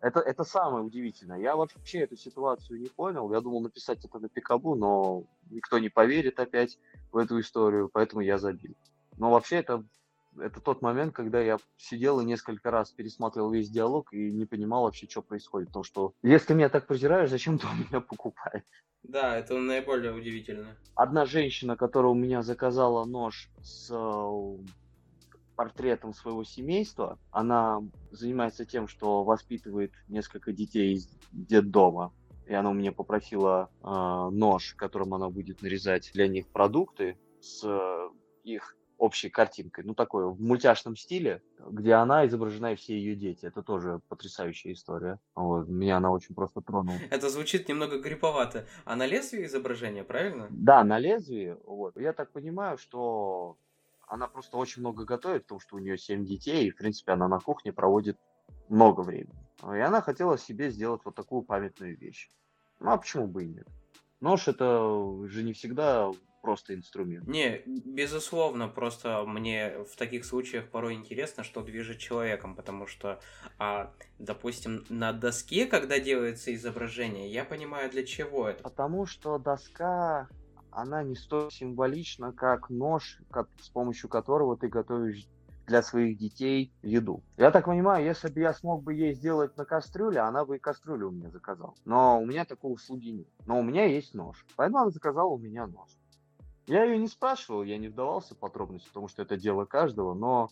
Это, это самое удивительное. Я вообще эту ситуацию не понял. Я думал написать это на Пикабу, но никто не поверит опять в эту историю, поэтому я забил. Но вообще это, это тот момент, когда я сидел и несколько раз пересматривал весь диалог и не понимал вообще, что происходит. Потому что если меня так презираешь, зачем ты у меня покупаешь? Да, это наиболее удивительно. Одна женщина, которая у меня заказала нож с э, портретом своего семейства, она занимается тем, что воспитывает несколько детей из детдома. И она у меня попросила э, нож, которым она будет нарезать для них продукты с э, их общей картинкой, ну такой в мультяшном стиле, где она изображена и все ее дети. Это тоже потрясающая история. Вот. Меня она очень просто тронула. Это звучит немного гриповато. А на лезвии изображение, правильно? Да, на лезвии. Вот. Я так понимаю, что она просто очень много готовит, потому что у нее семь детей, и, в принципе, она на кухне проводит много времени. И она хотела себе сделать вот такую памятную вещь. Ну, а почему бы и нет? Нож это же не всегда просто инструмент. Не, безусловно, просто мне в таких случаях порой интересно, что движет человеком, потому что, а, допустим, на доске, когда делается изображение, я понимаю, для чего это. Потому что доска, она не столь символична, как нож, с помощью которого ты готовишь для своих детей еду. Я так понимаю, если бы я смог бы ей сделать на кастрюле, она бы и кастрюлю у меня заказала. Но у меня такой услуги нет. Но у меня есть нож. Поэтому она заказала у меня нож. Я ее не спрашивал, я не вдавался в подробности, потому что это дело каждого, но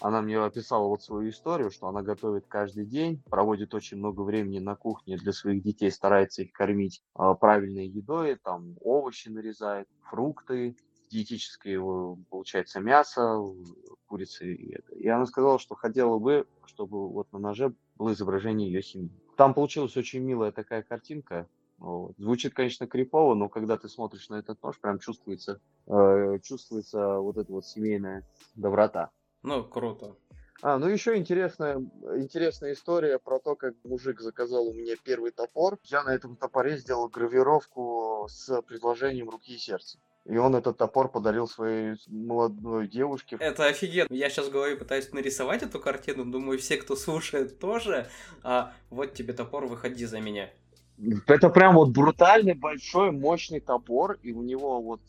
она мне описала вот свою историю, что она готовит каждый день, проводит очень много времени на кухне для своих детей, старается их кормить э, правильной едой, там овощи нарезает, фрукты, диетическое, получается, мясо, курицы. И, это. и она сказала, что хотела бы, чтобы вот на ноже было изображение ее семьи. Там получилась очень милая такая картинка, Вот. Звучит, конечно, крипово, но когда ты смотришь на этот нож, прям чувствуется, э, чувствуется вот эта вот семейная доброта. Ну, круто. А, ну еще интересная, интересная история про то, как мужик заказал у меня первый топор. Я на этом топоре сделал гравировку с предложением руки и сердца. И он этот топор подарил своей молодой девушке. Это офигенно. Я сейчас в голове пытаюсь нарисовать эту картину. Думаю, все, кто слушает, тоже. А вот тебе топор, выходи за меня. Это прям вот брутальный, большой, мощный топор, и у него вот,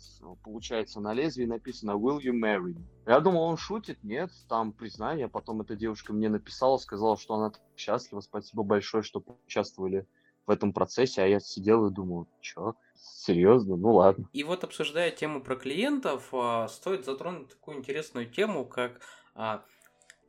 получается, на лезвии написано «Will you marry me?». Я думал, он шутит, нет, там признание, потом эта девушка мне написала, сказала, что она счастлива, спасибо большое, что участвовали в этом процессе, а я сидел и думал, чё, серьезно, ну ладно. И вот обсуждая тему про клиентов, а, стоит затронуть такую интересную тему, как а,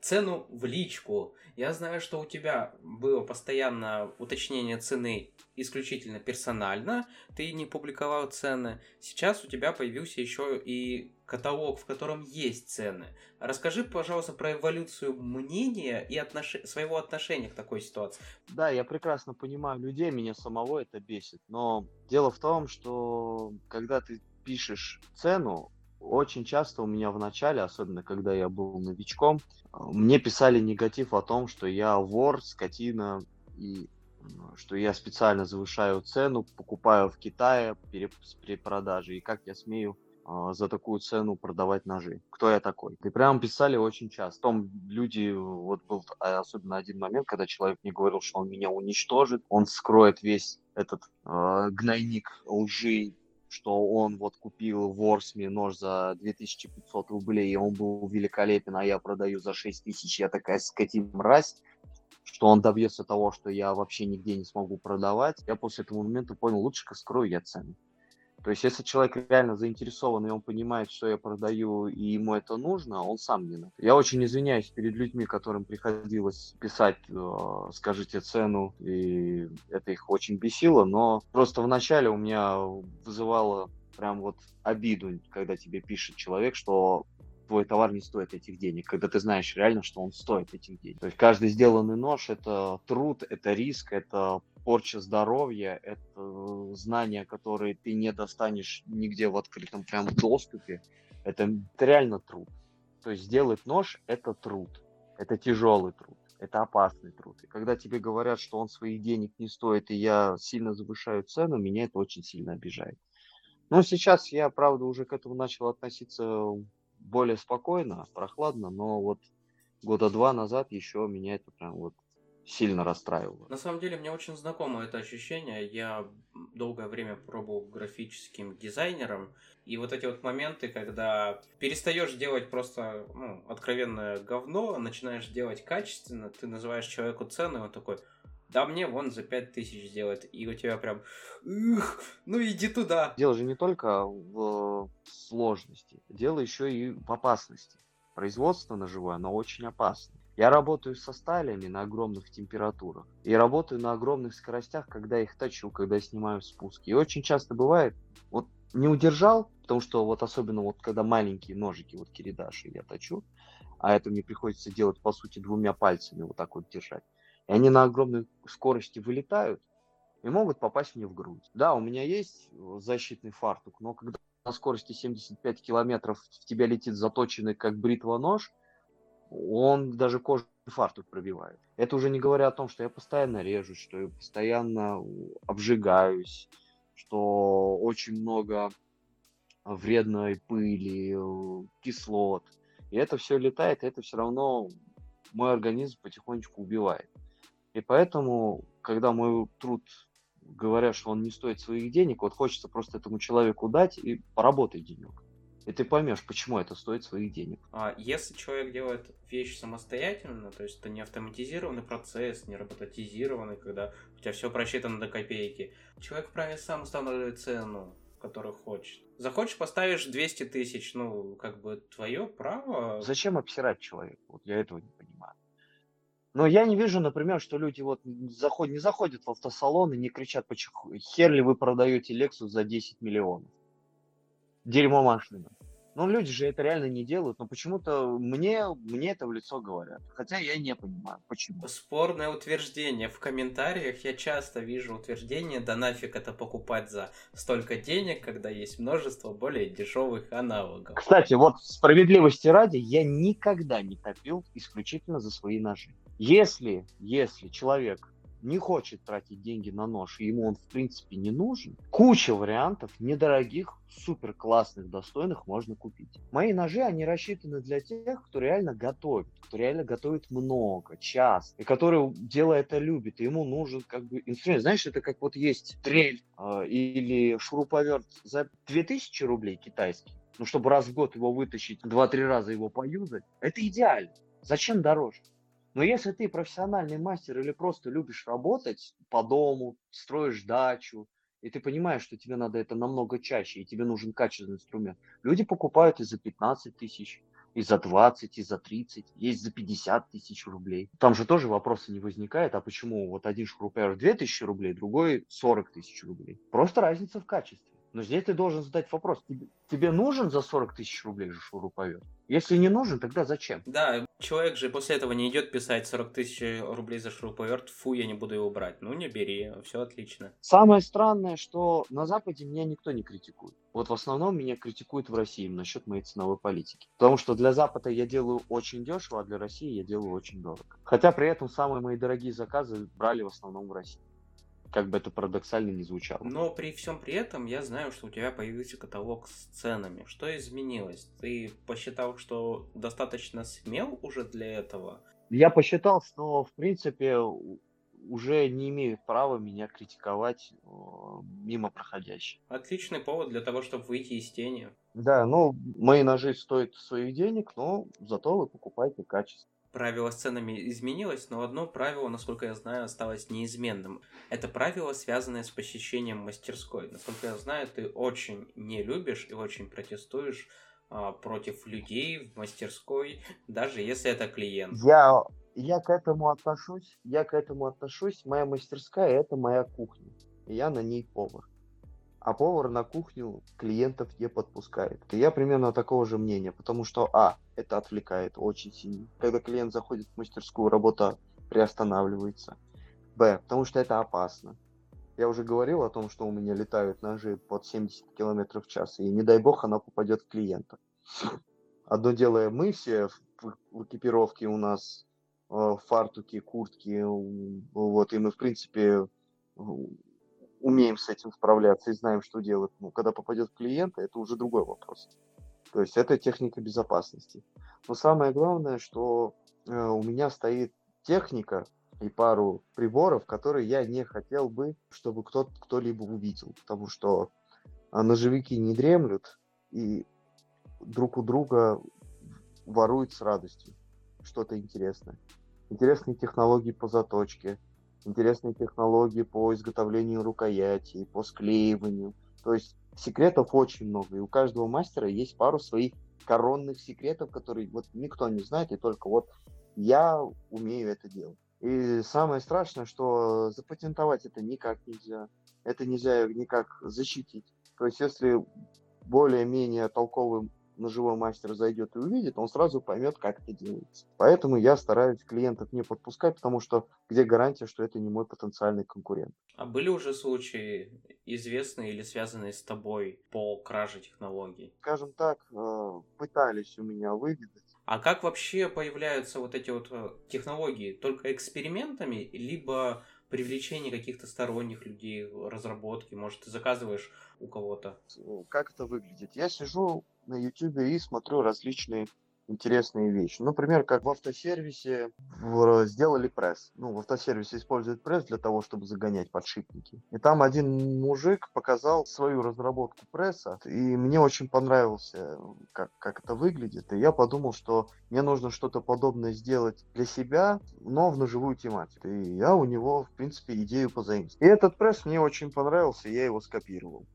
цену в личку. Я знаю, что у тебя было постоянно уточнение цены исключительно персонально, ты не публиковал цены. Сейчас у тебя появился еще и каталог, в котором есть цены. Расскажи, пожалуйста, про эволюцию мнения и отнош... своего отношения к такой ситуации. Да, я прекрасно понимаю людей, меня самого это бесит. Но дело в том, что когда ты пишешь цену, очень часто у меня в начале, особенно когда я был новичком, мне писали негатив о том, что я вор, скотина и что я специально завышаю цену, покупаю в Китае при продаже, и как я смею а, за такую цену продавать ножи. Кто я такой? И прям писали очень часто. Потом люди, вот был а, особенно один момент, когда человек мне говорил, что он меня уничтожит, он скроет весь этот э, гнойник лжи, что он вот купил в Орсме нож за 2500 рублей, и он был великолепен, а я продаю за 6000, я такая скотина мразь! Что он добьется того, что я вообще нигде не смогу продавать, я после этого момента понял, лучше-ка скрою я цены. То есть, если человек реально заинтересован, и он понимает, что я продаю, и ему это нужно, он сам виноват. Я очень извиняюсь перед людьми, которым приходилось писать, э, скажите цену, и это их очень бесило, но просто вначале у меня вызывало прям вот обиду, когда тебе пишет человек, что твой товар не стоит этих денег, когда ты знаешь реально, что он стоит этих денег. То есть каждый сделанный нож – это труд, это риск, это порча здоровья, это знания, которые ты не достанешь нигде в открытом прям доступе. Это, реально труд. То есть сделать нож – это труд, это тяжелый труд, это опасный труд. И когда тебе говорят, что он своих денег не стоит, и я сильно завышаю цену, меня это очень сильно обижает. Но сейчас я, правда, уже к этому начал относиться более спокойно, прохладно, но вот года два назад еще меня это прям вот сильно расстраивало. На самом деле мне очень знакомо это ощущение. Я долгое время пробовал графическим дизайнером, и вот эти вот моменты, когда перестаешь делать просто ну, откровенное говно, начинаешь делать качественно, ты называешь человеку цену, и он такой, да мне вон за 5000 сделать, и у тебя прям, Ух, ну иди туда. Дело же не только в сложности, дело еще и в опасности. Производство ножевое, оно очень опасно. Я работаю со сталями на огромных температурах и работаю на огромных скоростях, когда их точу, когда снимаю спуски. И очень часто бывает, вот не удержал, потому что вот особенно вот когда маленькие ножики, вот киридаши я точу, а это мне приходится делать по сути двумя пальцами вот так вот держать. И они на огромной скорости вылетают и могут попасть мне в грудь. Да, у меня есть защитный фартук, но когда на скорости 75 километров в тебя летит заточенный как бритва нож, он даже кожу фартук пробивает. Это уже не говоря о том, что я постоянно режу, что я постоянно обжигаюсь, что очень много вредной пыли, э, кислот. И это все летает, и это все равно мой организм потихонечку убивает. И поэтому, когда мой труд говорят, что он не стоит своих денег, вот хочется просто этому человеку дать и поработать денег. И ты поймешь, почему это стоит своих денег. А если человек делает вещь самостоятельно, то есть это не автоматизированный процесс, не роботизированный, когда у тебя все просчитано до копейки, человек вправе сам устанавливать цену, которую хочет. Захочешь, поставишь 200 тысяч, ну, как бы твое право. Зачем обсирать человека? Вот я этого не понимаю. Но я не вижу, например, что люди вот заход, не заходят в автосалон и не кричат, почему хер ли вы продаете Lexus за 10 миллионов. Дерьмо машина. Но люди же это реально не делают, но почему-то мне, мне это в лицо говорят. Хотя я не понимаю, почему. Спорное утверждение. В комментариях я часто вижу утверждение, да нафиг это покупать за столько денег, когда есть множество более дешевых аналогов. Кстати, вот справедливости ради, я никогда не топил исключительно за свои ножи. Если, если человек не хочет тратить деньги на нож, и ему он в принципе не нужен, куча вариантов недорогих, супер классных, достойных можно купить. Мои ножи, они рассчитаны для тех, кто реально готовит, кто реально готовит много, часто, и который дело это любит, и ему нужен как бы инструмент. Знаешь, это как вот есть трель э, или шуруповерт за 2000 рублей китайский, ну, чтобы раз в год его вытащить, два-три раза его поюзать, это идеально. Зачем дороже? Но если ты профессиональный мастер или просто любишь работать по дому, строишь дачу, и ты понимаешь, что тебе надо это намного чаще, и тебе нужен качественный инструмент, люди покупают и за 15 тысяч, и за 20, и за 30, есть за 50 тысяч рублей. Там же тоже вопроса не возникает, а почему вот один шуруповерт 2 тысячи рублей, другой 40 тысяч рублей. Просто разница в качестве. Но здесь ты должен задать вопрос, тебе, тебе нужен за 40 тысяч рублей же шуруповерт? Если не нужен, тогда зачем? Да, человек же после этого не идет писать 40 тысяч рублей за шуруповерт, фу, я не буду его брать. Ну, не бери, все отлично. Самое странное, что на Западе меня никто не критикует. Вот в основном меня критикуют в России насчет моей ценовой политики. Потому что для Запада я делаю очень дешево, а для России я делаю очень дорого. Хотя при этом самые мои дорогие заказы брали в основном в России как бы это парадоксально не звучало. Но при всем при этом я знаю, что у тебя появился каталог с ценами. Что изменилось? Ты посчитал, что достаточно смел уже для этого? Я посчитал, что в принципе уже не имеют права меня критиковать э, мимо проходящих. Отличный повод для того, чтобы выйти из тени. Да, ну, мои ножи стоят своих денег, но зато вы покупаете качество правило с ценами изменилось, но одно правило, насколько я знаю, осталось неизменным. Это правило, связанное с посещением мастерской. Насколько я знаю, ты очень не любишь и очень протестуешь а, против людей в мастерской, даже если это клиент. Я, я к этому отношусь, я к этому отношусь. Моя мастерская – это моя кухня, и я на ней повар а повар на кухню клиентов не подпускает. И я примерно такого же мнения, потому что, а, это отвлекает очень сильно. Когда клиент заходит в мастерскую, работа приостанавливается. Б, потому что это опасно. Я уже говорил о том, что у меня летают ножи под 70 км в час, и не дай бог она попадет в клиента. Одно дело, мы все в, в экипировке у нас э, фартуки, куртки, вот, и мы, в принципе, умеем с этим справляться и знаем, что делать. Ну, когда попадет клиент, это уже другой вопрос. То есть это техника безопасности. Но самое главное, что э, у меня стоит техника и пару приборов, которые я не хотел бы, чтобы кто- кто-либо увидел. Потому что а, ножевики не дремлют и друг у друга воруют с радостью что-то интересное. Интересные технологии по заточке, интересные технологии по изготовлению рукояти, по склеиванию. То есть секретов очень много, и у каждого мастера есть пару своих коронных секретов, которые вот никто не знает, и только вот я умею это делать. И самое страшное, что запатентовать это никак нельзя. Это нельзя никак защитить. То есть если более-менее толковый ножевой мастер зайдет и увидит, он сразу поймет, как это делается. Поэтому я стараюсь клиентов не подпускать, потому что где гарантия, что это не мой потенциальный конкурент. А были уже случаи известные или связанные с тобой по краже технологий? Скажем так, э, пытались у меня выведать. А как вообще появляются вот эти вот э, технологии? Только экспериментами, либо привлечение каких-то сторонних людей, разработки? Может, ты заказываешь у кого-то? Как это выглядит? Я сижу на YouTube и смотрю различные интересные вещи. Например, как в автосервисе сделали пресс. Ну, в автосервисе используют пресс для того, чтобы загонять подшипники. И там один мужик показал свою разработку пресса, и мне очень понравился, как, как это выглядит. И я подумал, что мне нужно что-то подобное сделать для себя, но в ножевую тематику. И я у него, в принципе, идею позаимствовал. И этот пресс мне очень понравился, я его скопировал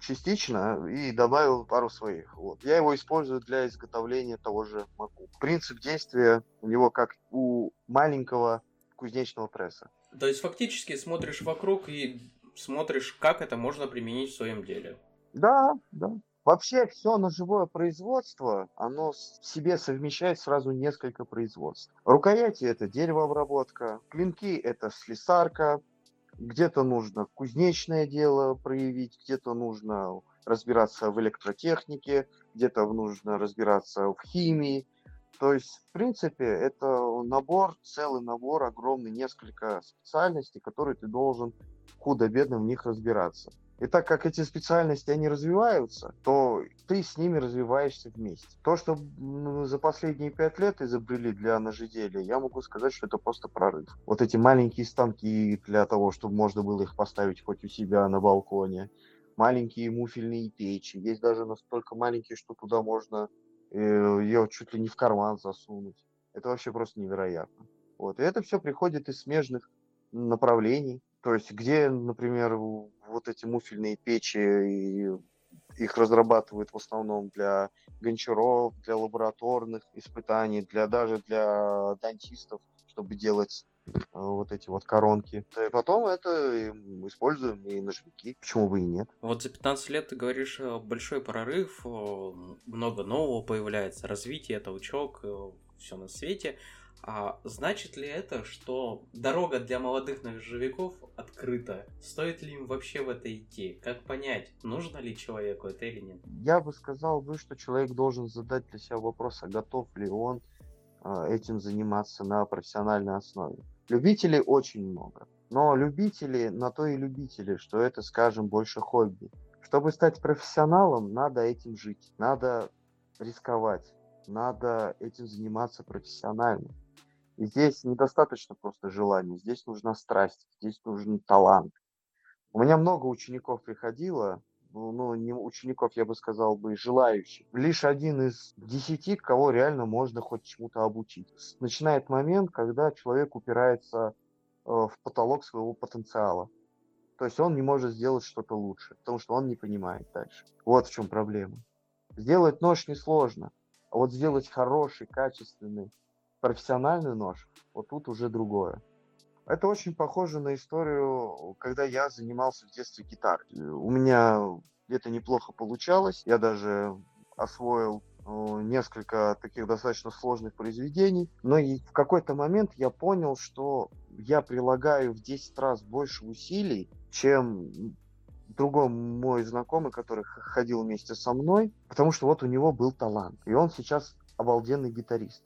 частично и добавил пару своих. Вот. Я его использую для изготовления того же маку. Принцип действия у него как у маленького кузнечного пресса. То есть фактически смотришь вокруг и смотришь, как это можно применить в своем деле. Да, да. Вообще все ножевое производство, оно в себе совмещает сразу несколько производств. Рукояти– это деревообработка, клинки– это слесарка, где-то нужно кузнечное дело проявить, где-то нужно разбираться в электротехнике, где-то нужно разбираться в химии. То есть, в принципе, это набор, целый набор, огромный, несколько специальностей, которые ты должен худо-бедно в них разбираться. И так как эти специальности, они развиваются, то ты с ними развиваешься вместе. То, что за последние пять лет изобрели для ножеделия, я могу сказать, что это просто прорыв. Вот эти маленькие станки для того, чтобы можно было их поставить хоть у себя на балконе, маленькие муфельные печи. Есть даже настолько маленькие, что туда можно э, ее чуть ли не в карман засунуть. Это вообще просто невероятно. Вот. И это все приходит из смежных направлений. То есть, где, например, вот эти муфельные печи, и их разрабатывают в основном для гончаров, для лабораторных испытаний, для даже для дантистов, чтобы делать э, вот эти вот коронки. И потом это используем и ножовики, почему бы и нет. Вот за 15 лет ты говоришь э, большой прорыв, э, много нового появляется, развитие, толчок, все на свете. А значит ли это, что дорога для молодых ножевиков открыта? Стоит ли им вообще в это идти? Как понять, нужно ли человеку это или нет? Я бы сказал бы, что человек должен задать для себя вопрос, а готов ли он э, этим заниматься на профессиональной основе. Любителей очень много. Но любители на то и любители, что это, скажем, больше хобби. Чтобы стать профессионалом, надо этим жить, надо рисковать, надо этим заниматься профессионально. Здесь недостаточно просто желания, здесь нужна страсть, здесь нужен талант. У меня много учеников приходило, ну, ну, не учеников, я бы сказал бы, желающих. Лишь один из десяти, кого реально можно хоть чему-то обучить. Начинает момент, когда человек упирается э, в потолок своего потенциала. То есть он не может сделать что-то лучше, потому что он не понимает дальше. Вот в чем проблема. Сделать нож несложно, а вот сделать хороший, качественный, профессиональный нож, вот тут уже другое. Это очень похоже на историю, когда я занимался в детстве гитарой. У меня где-то неплохо получалось. Я даже освоил э, несколько таких достаточно сложных произведений. Но и в какой-то момент я понял, что я прилагаю в 10 раз больше усилий, чем другой мой знакомый, который ходил вместе со мной, потому что вот у него был талант. И он сейчас обалденный гитарист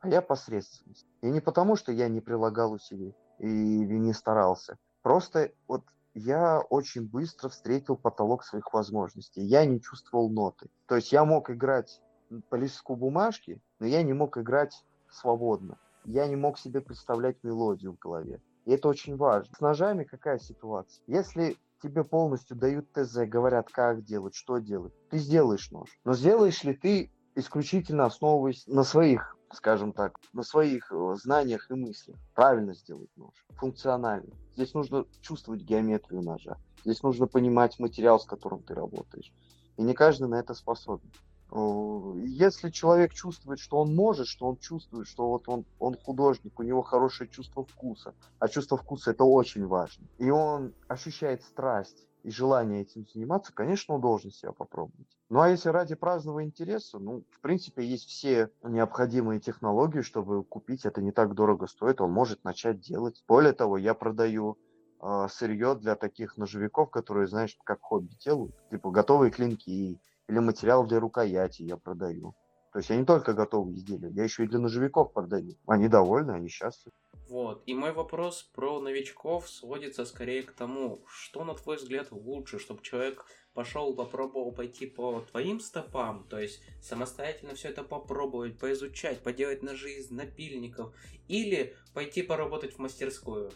а я посредственность. И не потому, что я не прилагал усилий или не старался. Просто вот я очень быстро встретил потолок своих возможностей. Я не чувствовал ноты. То есть я мог играть по листку бумажки, но я не мог играть свободно. Я не мог себе представлять мелодию в голове. И это очень важно. С ножами какая ситуация? Если тебе полностью дают ТЗ, говорят, как делать, что делать, ты сделаешь нож. Но сделаешь ли ты исключительно основываясь на своих скажем так, на своих э, знаниях и мыслях. Правильно сделать нож, функционально. Здесь нужно чувствовать геометрию ножа. Здесь нужно понимать материал, с которым ты работаешь. И не каждый на это способен. Если человек чувствует, что он может, что он чувствует, что вот он, он художник, у него хорошее чувство вкуса, а чувство вкуса это очень важно, и он ощущает страсть и желание этим заниматься, конечно, он должен себя попробовать. Ну а если ради праздного интереса, ну, в принципе, есть все необходимые технологии, чтобы купить, это не так дорого стоит, он может начать делать. Более того, я продаю э, сырье для таких ножевиков, которые, знаешь, как хобби делают, типа готовые клинки или материал для рукояти я продаю. То есть я не только готовые изделия, я еще и для ножевиков продаю. Они довольны, они счастливы. Вот. И мой вопрос про новичков сводится скорее к тому, что, на твой взгляд, лучше, чтобы человек пошел, попробовал пойти по твоим стопам, то есть самостоятельно все это попробовать, поизучать, поделать ножи из напильников, или пойти поработать в мастерскую?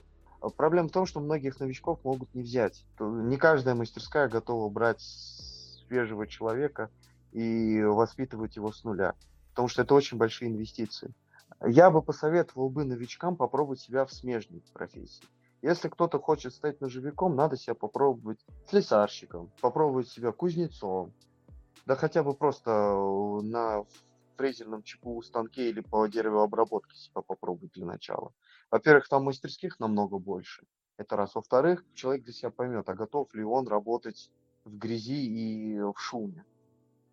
Проблема в том, что многих новичков могут не взять. Не каждая мастерская готова брать свежего человека и воспитывать его с нуля, потому что это очень большие инвестиции. Я бы посоветовал бы новичкам попробовать себя в смежной профессии. Если кто-то хочет стать ножевиком, надо себя попробовать слесарщиком, попробовать себя кузнецом, да хотя бы просто э, на фрезерном ЧПУ станке или по деревообработке себя попробовать для начала. Во-первых, там мастерских намного больше. Это раз. Во-вторых, человек для себя поймет, а готов ли он работать в грязи и в шуме.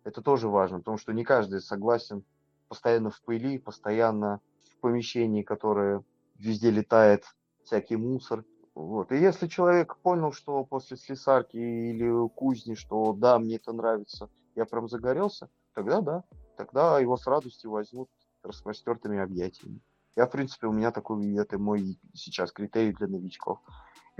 Это тоже важно, потому что не каждый согласен постоянно в пыли, постоянно в помещении, которое везде летает всякий мусор. Вот. И если человек понял, что после слесарки или кузни, что да, мне это нравится, я прям загорелся, тогда да, тогда его с радостью возьмут распростертыми объятиями. Я, в принципе, у меня такой, это мой сейчас критерий для новичков.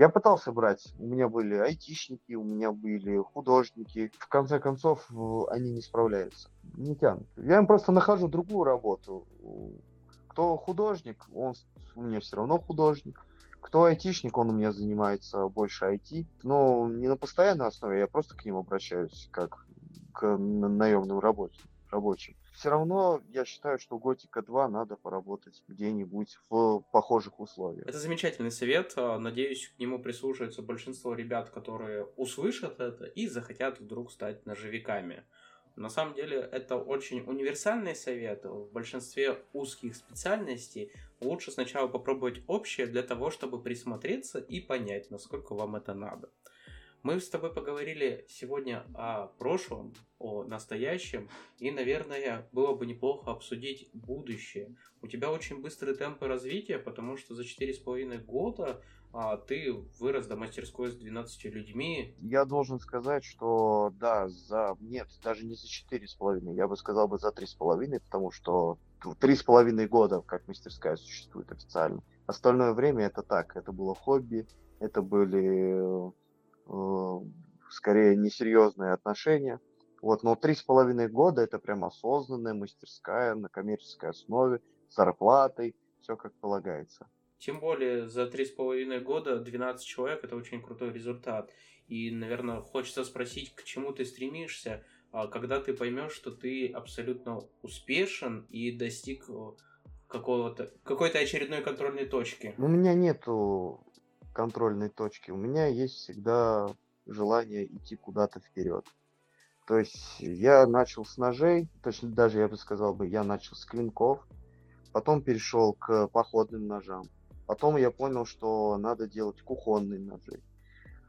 Я пытался брать, у меня были айтишники, у меня были художники. В конце концов, они не справляются, не тянут. Я им просто нахожу другую работу. Кто художник, он у меня все равно художник. Кто айтишник, он у меня занимается больше IT. Но не на постоянной основе, я просто к ним обращаюсь, как к наемным рабочим. Рабочим все равно я считаю, что Готика 2 надо поработать где-нибудь в похожих условиях. Это замечательный совет. А, надеюсь, к нему прислушаются большинство ребят, которые услышат это и захотят вдруг стать ножевиками. На самом деле это очень универсальный совет. В большинстве узких специальностей лучше сначала попробовать общее для того, чтобы присмотреться и понять, насколько вам это надо. Мы с тобой поговорили сегодня о прошлом, о настоящем, и, наверное, было бы неплохо обсудить будущее. У тебя очень быстрые темпы развития, потому что за 4,5 года а, ты вырос до мастерской с 12 людьми. Я должен сказать, что да, за нет, даже не за 4,5, я бы сказал бы за 3,5, потому что 3,5 года как мастерская существует официально. Остальное время это так, это было хобби, это были Э, скорее несерьезные отношения. Вот, но три с половиной года это прям осознанная мастерская на коммерческой основе, с зарплатой, все как полагается. Тем более за три с половиной года 12 человек это очень крутой результат. И, наверное, хочется спросить, к чему ты стремишься, а когда ты поймешь, что ты абсолютно успешен и достиг э, какого-то какой-то очередной контрольной точки. У меня нету контрольной точки, у меня есть всегда желание идти куда-то вперед. То есть я начал с ножей, точно даже я бы сказал бы, я начал с клинков, потом перешел к походным ножам. Потом я понял, что надо делать кухонные ножи.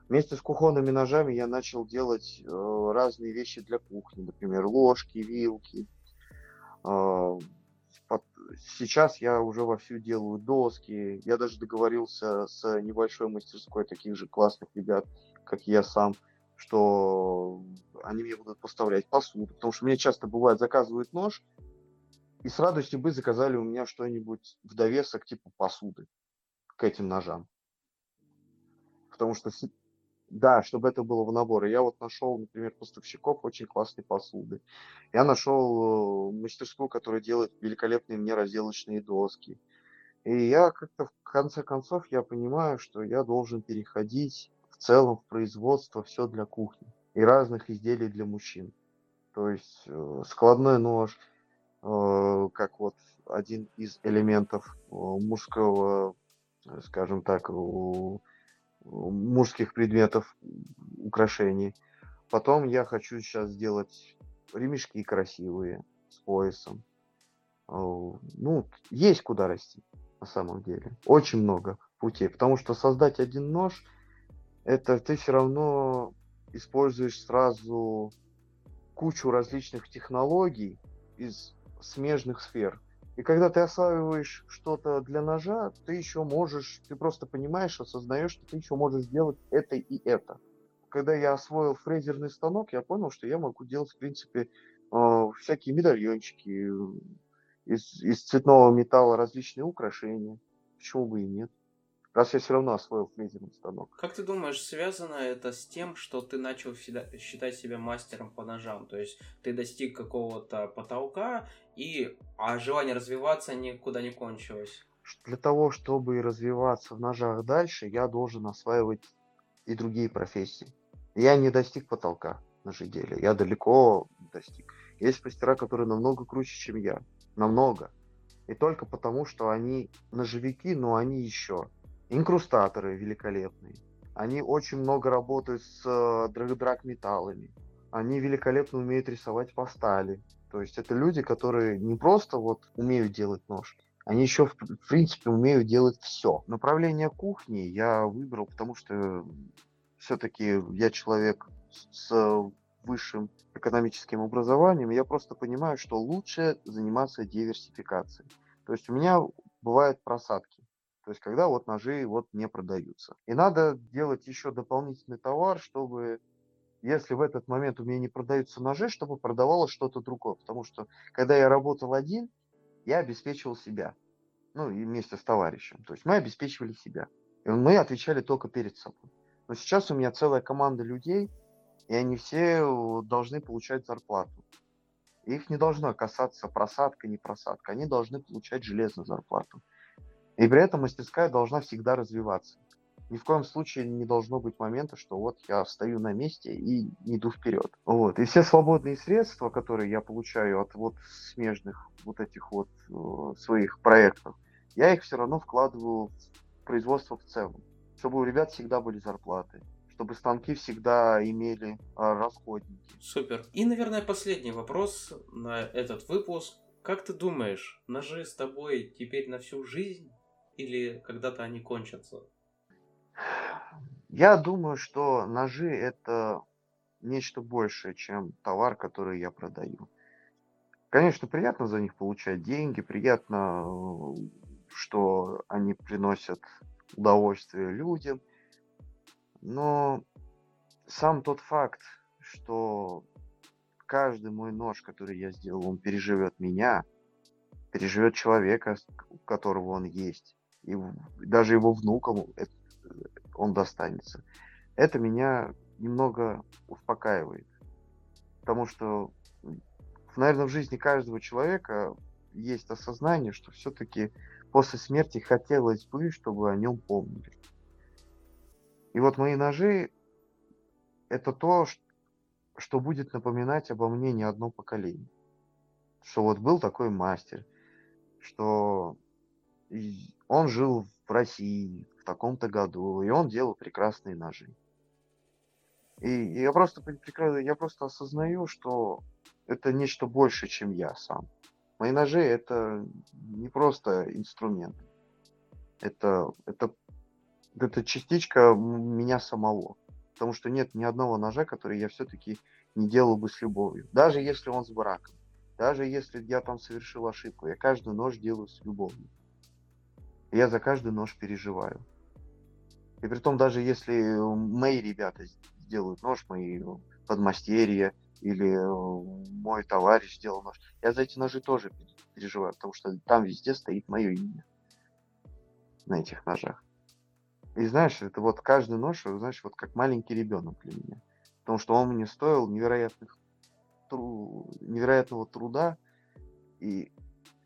Вместе с кухонными ножами я начал делать э, разные вещи для кухни, например, ложки, вилки, э, сейчас я уже вовсю делаю доски. Я даже договорился с небольшой мастерской таких же классных ребят, как я сам, что они мне будут поставлять посуду. Потому что мне часто бывает заказывают нож, и с радостью бы заказали у меня что-нибудь в довесок типа посуды к этим ножам. Потому что да, чтобы это было в наборе. Я вот нашел, например, поставщиков очень классной посуды. Я нашел э, мастерскую, которая делает великолепные мне разделочные доски. И я как-то в конце концов я понимаю, что я должен переходить в целом в производство все для кухни и разных изделий для мужчин. То есть э, складной нож, э, как вот один из элементов мужского, скажем так, мужских предметов, украшений. Потом я хочу сейчас сделать ремешки красивые с поясом. Ну, есть куда расти на самом деле. Очень много путей. Потому что создать один нож, это ты все равно используешь сразу кучу различных технологий из смежных сфер. И когда ты осваиваешь что-то для ножа, ты еще можешь, ты просто понимаешь, осознаешь, что ты еще можешь сделать это и это. Когда я освоил фрезерный станок, я понял, что я могу делать, в принципе, э, всякие медальончики из, из цветного металла, различные украшения. Почему бы и нет? Раз я все равно освоил фрезерный станок. Как ты думаешь, связано это с тем, что ты начал считать себя мастером по ножам? То есть ты достиг какого-то потолка, и а желание развиваться никуда не кончилось? Для того, чтобы развиваться в ножах дальше, я должен осваивать и другие профессии. Я не достиг потолка на же деле, я далеко достиг. Есть мастера, которые намного круче, чем я. Намного. И только потому, что они ножевики, но они еще Инкрустаторы великолепные. Они очень много работают с э, драг-металлами. Они великолепно умеют рисовать по стали. То есть это люди, которые не просто вот умеют делать нож, они еще, в принципе, умеют делать все. Направление кухни я выбрал, потому что все-таки я человек с высшим экономическим образованием, я просто понимаю, что лучше заниматься диверсификацией. То есть у меня бывают просадки. То есть когда вот ножи вот не продаются. И надо делать еще дополнительный товар, чтобы если в этот момент у меня не продаются ножи, чтобы продавалось что-то другое. Потому что когда я работал один, я обеспечивал себя. Ну, и вместе с товарищем. То есть мы обеспечивали себя. И мы отвечали только перед собой. Но сейчас у меня целая команда людей, и они все должны получать зарплату. Их не должно касаться просадка, не просадка. Они должны получать железную зарплату. И при этом мастерская должна всегда развиваться. Ни в коем случае не должно быть момента, что вот я стою на месте и иду вперед. Вот. И все свободные средства, которые я получаю от вот смежных вот этих вот э, своих проектов, я их все равно вкладываю в производство в целом, чтобы у ребят всегда были зарплаты, чтобы станки всегда имели а, расходники. Супер. И, наверное, последний вопрос на этот выпуск. Как ты думаешь, ножи с тобой теперь на всю жизнь или когда-то они кончатся? Я думаю, что ножи это нечто большее, чем товар, который я продаю. Конечно, приятно за них получать деньги, приятно, что они приносят удовольствие людям, но сам тот факт, что каждый мой нож, который я сделал, он переживет меня, переживет человека, у которого он есть, и даже его внукам он достанется. Это меня немного успокаивает. Потому что, наверное, в жизни каждого человека есть осознание, что все-таки после смерти хотелось бы, чтобы о нем помнили. И вот мои ножи – это то, что будет напоминать обо мне не одно поколение. Что вот был такой мастер, что он жил в России в таком-то году, и он делал прекрасные ножи. И я просто, я просто осознаю, что это нечто больше, чем я сам. Мои ножи это не просто инструмент. Это, это, это частичка меня самого. Потому что нет ни одного ножа, который я все-таки не делал бы с любовью. Даже если он с браком. Даже если я там совершил ошибку. Я каждый нож делаю с любовью. Я за каждый нож переживаю. И при том, даже если мои ребята сделают нож, мои подмастерья или мой товарищ сделал нож, я за эти ножи тоже переживаю, потому что там везде стоит мое имя на этих ножах. И знаешь, это вот каждый нож, знаешь, вот как маленький ребенок для меня. Потому что он мне стоил невероятных, тру, невероятного труда, и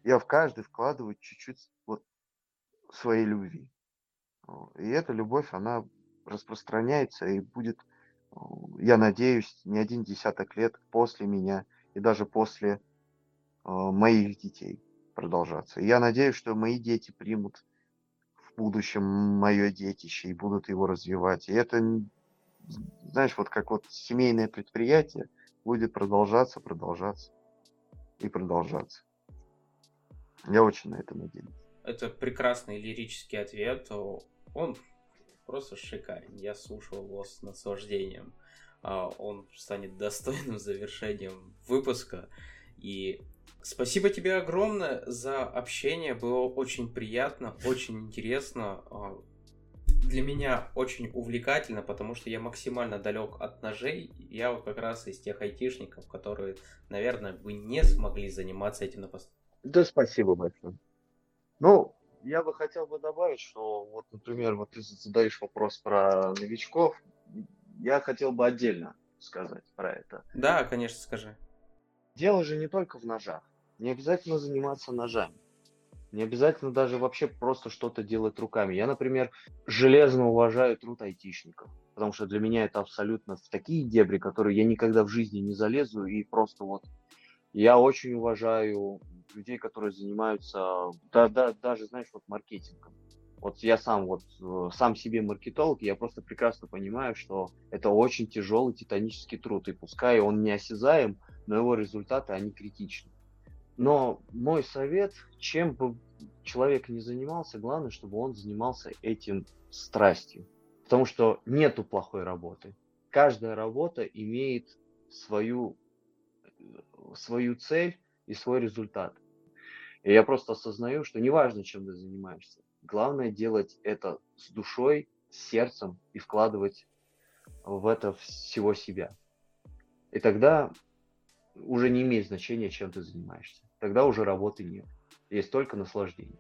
я в каждый вкладываю чуть-чуть своей любви. И эта любовь, она распространяется и будет, я надеюсь, не один десяток лет после меня и даже после моих детей продолжаться. И я надеюсь, что мои дети примут в будущем мое детище и будут его развивать. И это, знаешь, вот как вот семейное предприятие будет продолжаться, продолжаться и продолжаться. Я очень на это надеюсь. Это прекрасный лирический ответ. Он просто шикарен. Я слушал его с наслаждением. А, он станет достойным завершением выпуска. И спасибо тебе огромное за общение. Было очень приятно, очень интересно. А, для меня очень увлекательно, потому что я максимально далек от ножей. Я вот как раз из тех айтишников, которые, наверное, бы не смогли заниматься этим на пост. Да, спасибо большое. Ну, я бы хотел бы добавить, что вот, например, вот ты задаешь вопрос про новичков, я хотел бы отдельно сказать про это. Да, конечно, скажи. Дело же не только в ножах. Не обязательно заниматься ножами. Не обязательно даже вообще просто что-то делать руками. Я, например, железно уважаю труд айтишников, потому что для меня это абсолютно в такие дебри, которые я никогда в жизни не залезу, и просто вот я очень уважаю людей, которые занимаются, да, да, даже, знаешь, вот маркетингом. Вот я сам вот э, сам себе маркетолог, я просто прекрасно понимаю, что это очень тяжелый титанический труд, и пускай он не осязаем, но его результаты, они критичны. Но мой совет, чем бы человек не занимался, главное, чтобы он занимался этим страстью. Потому что нету плохой работы. Каждая работа имеет свою, свою цель и свой результат. И я просто осознаю, что неважно, чем ты занимаешься, главное делать это с душой, с сердцем и вкладывать в это всего себя. И тогда уже не имеет значения, чем ты занимаешься. Тогда уже работы нет. Есть только наслаждение.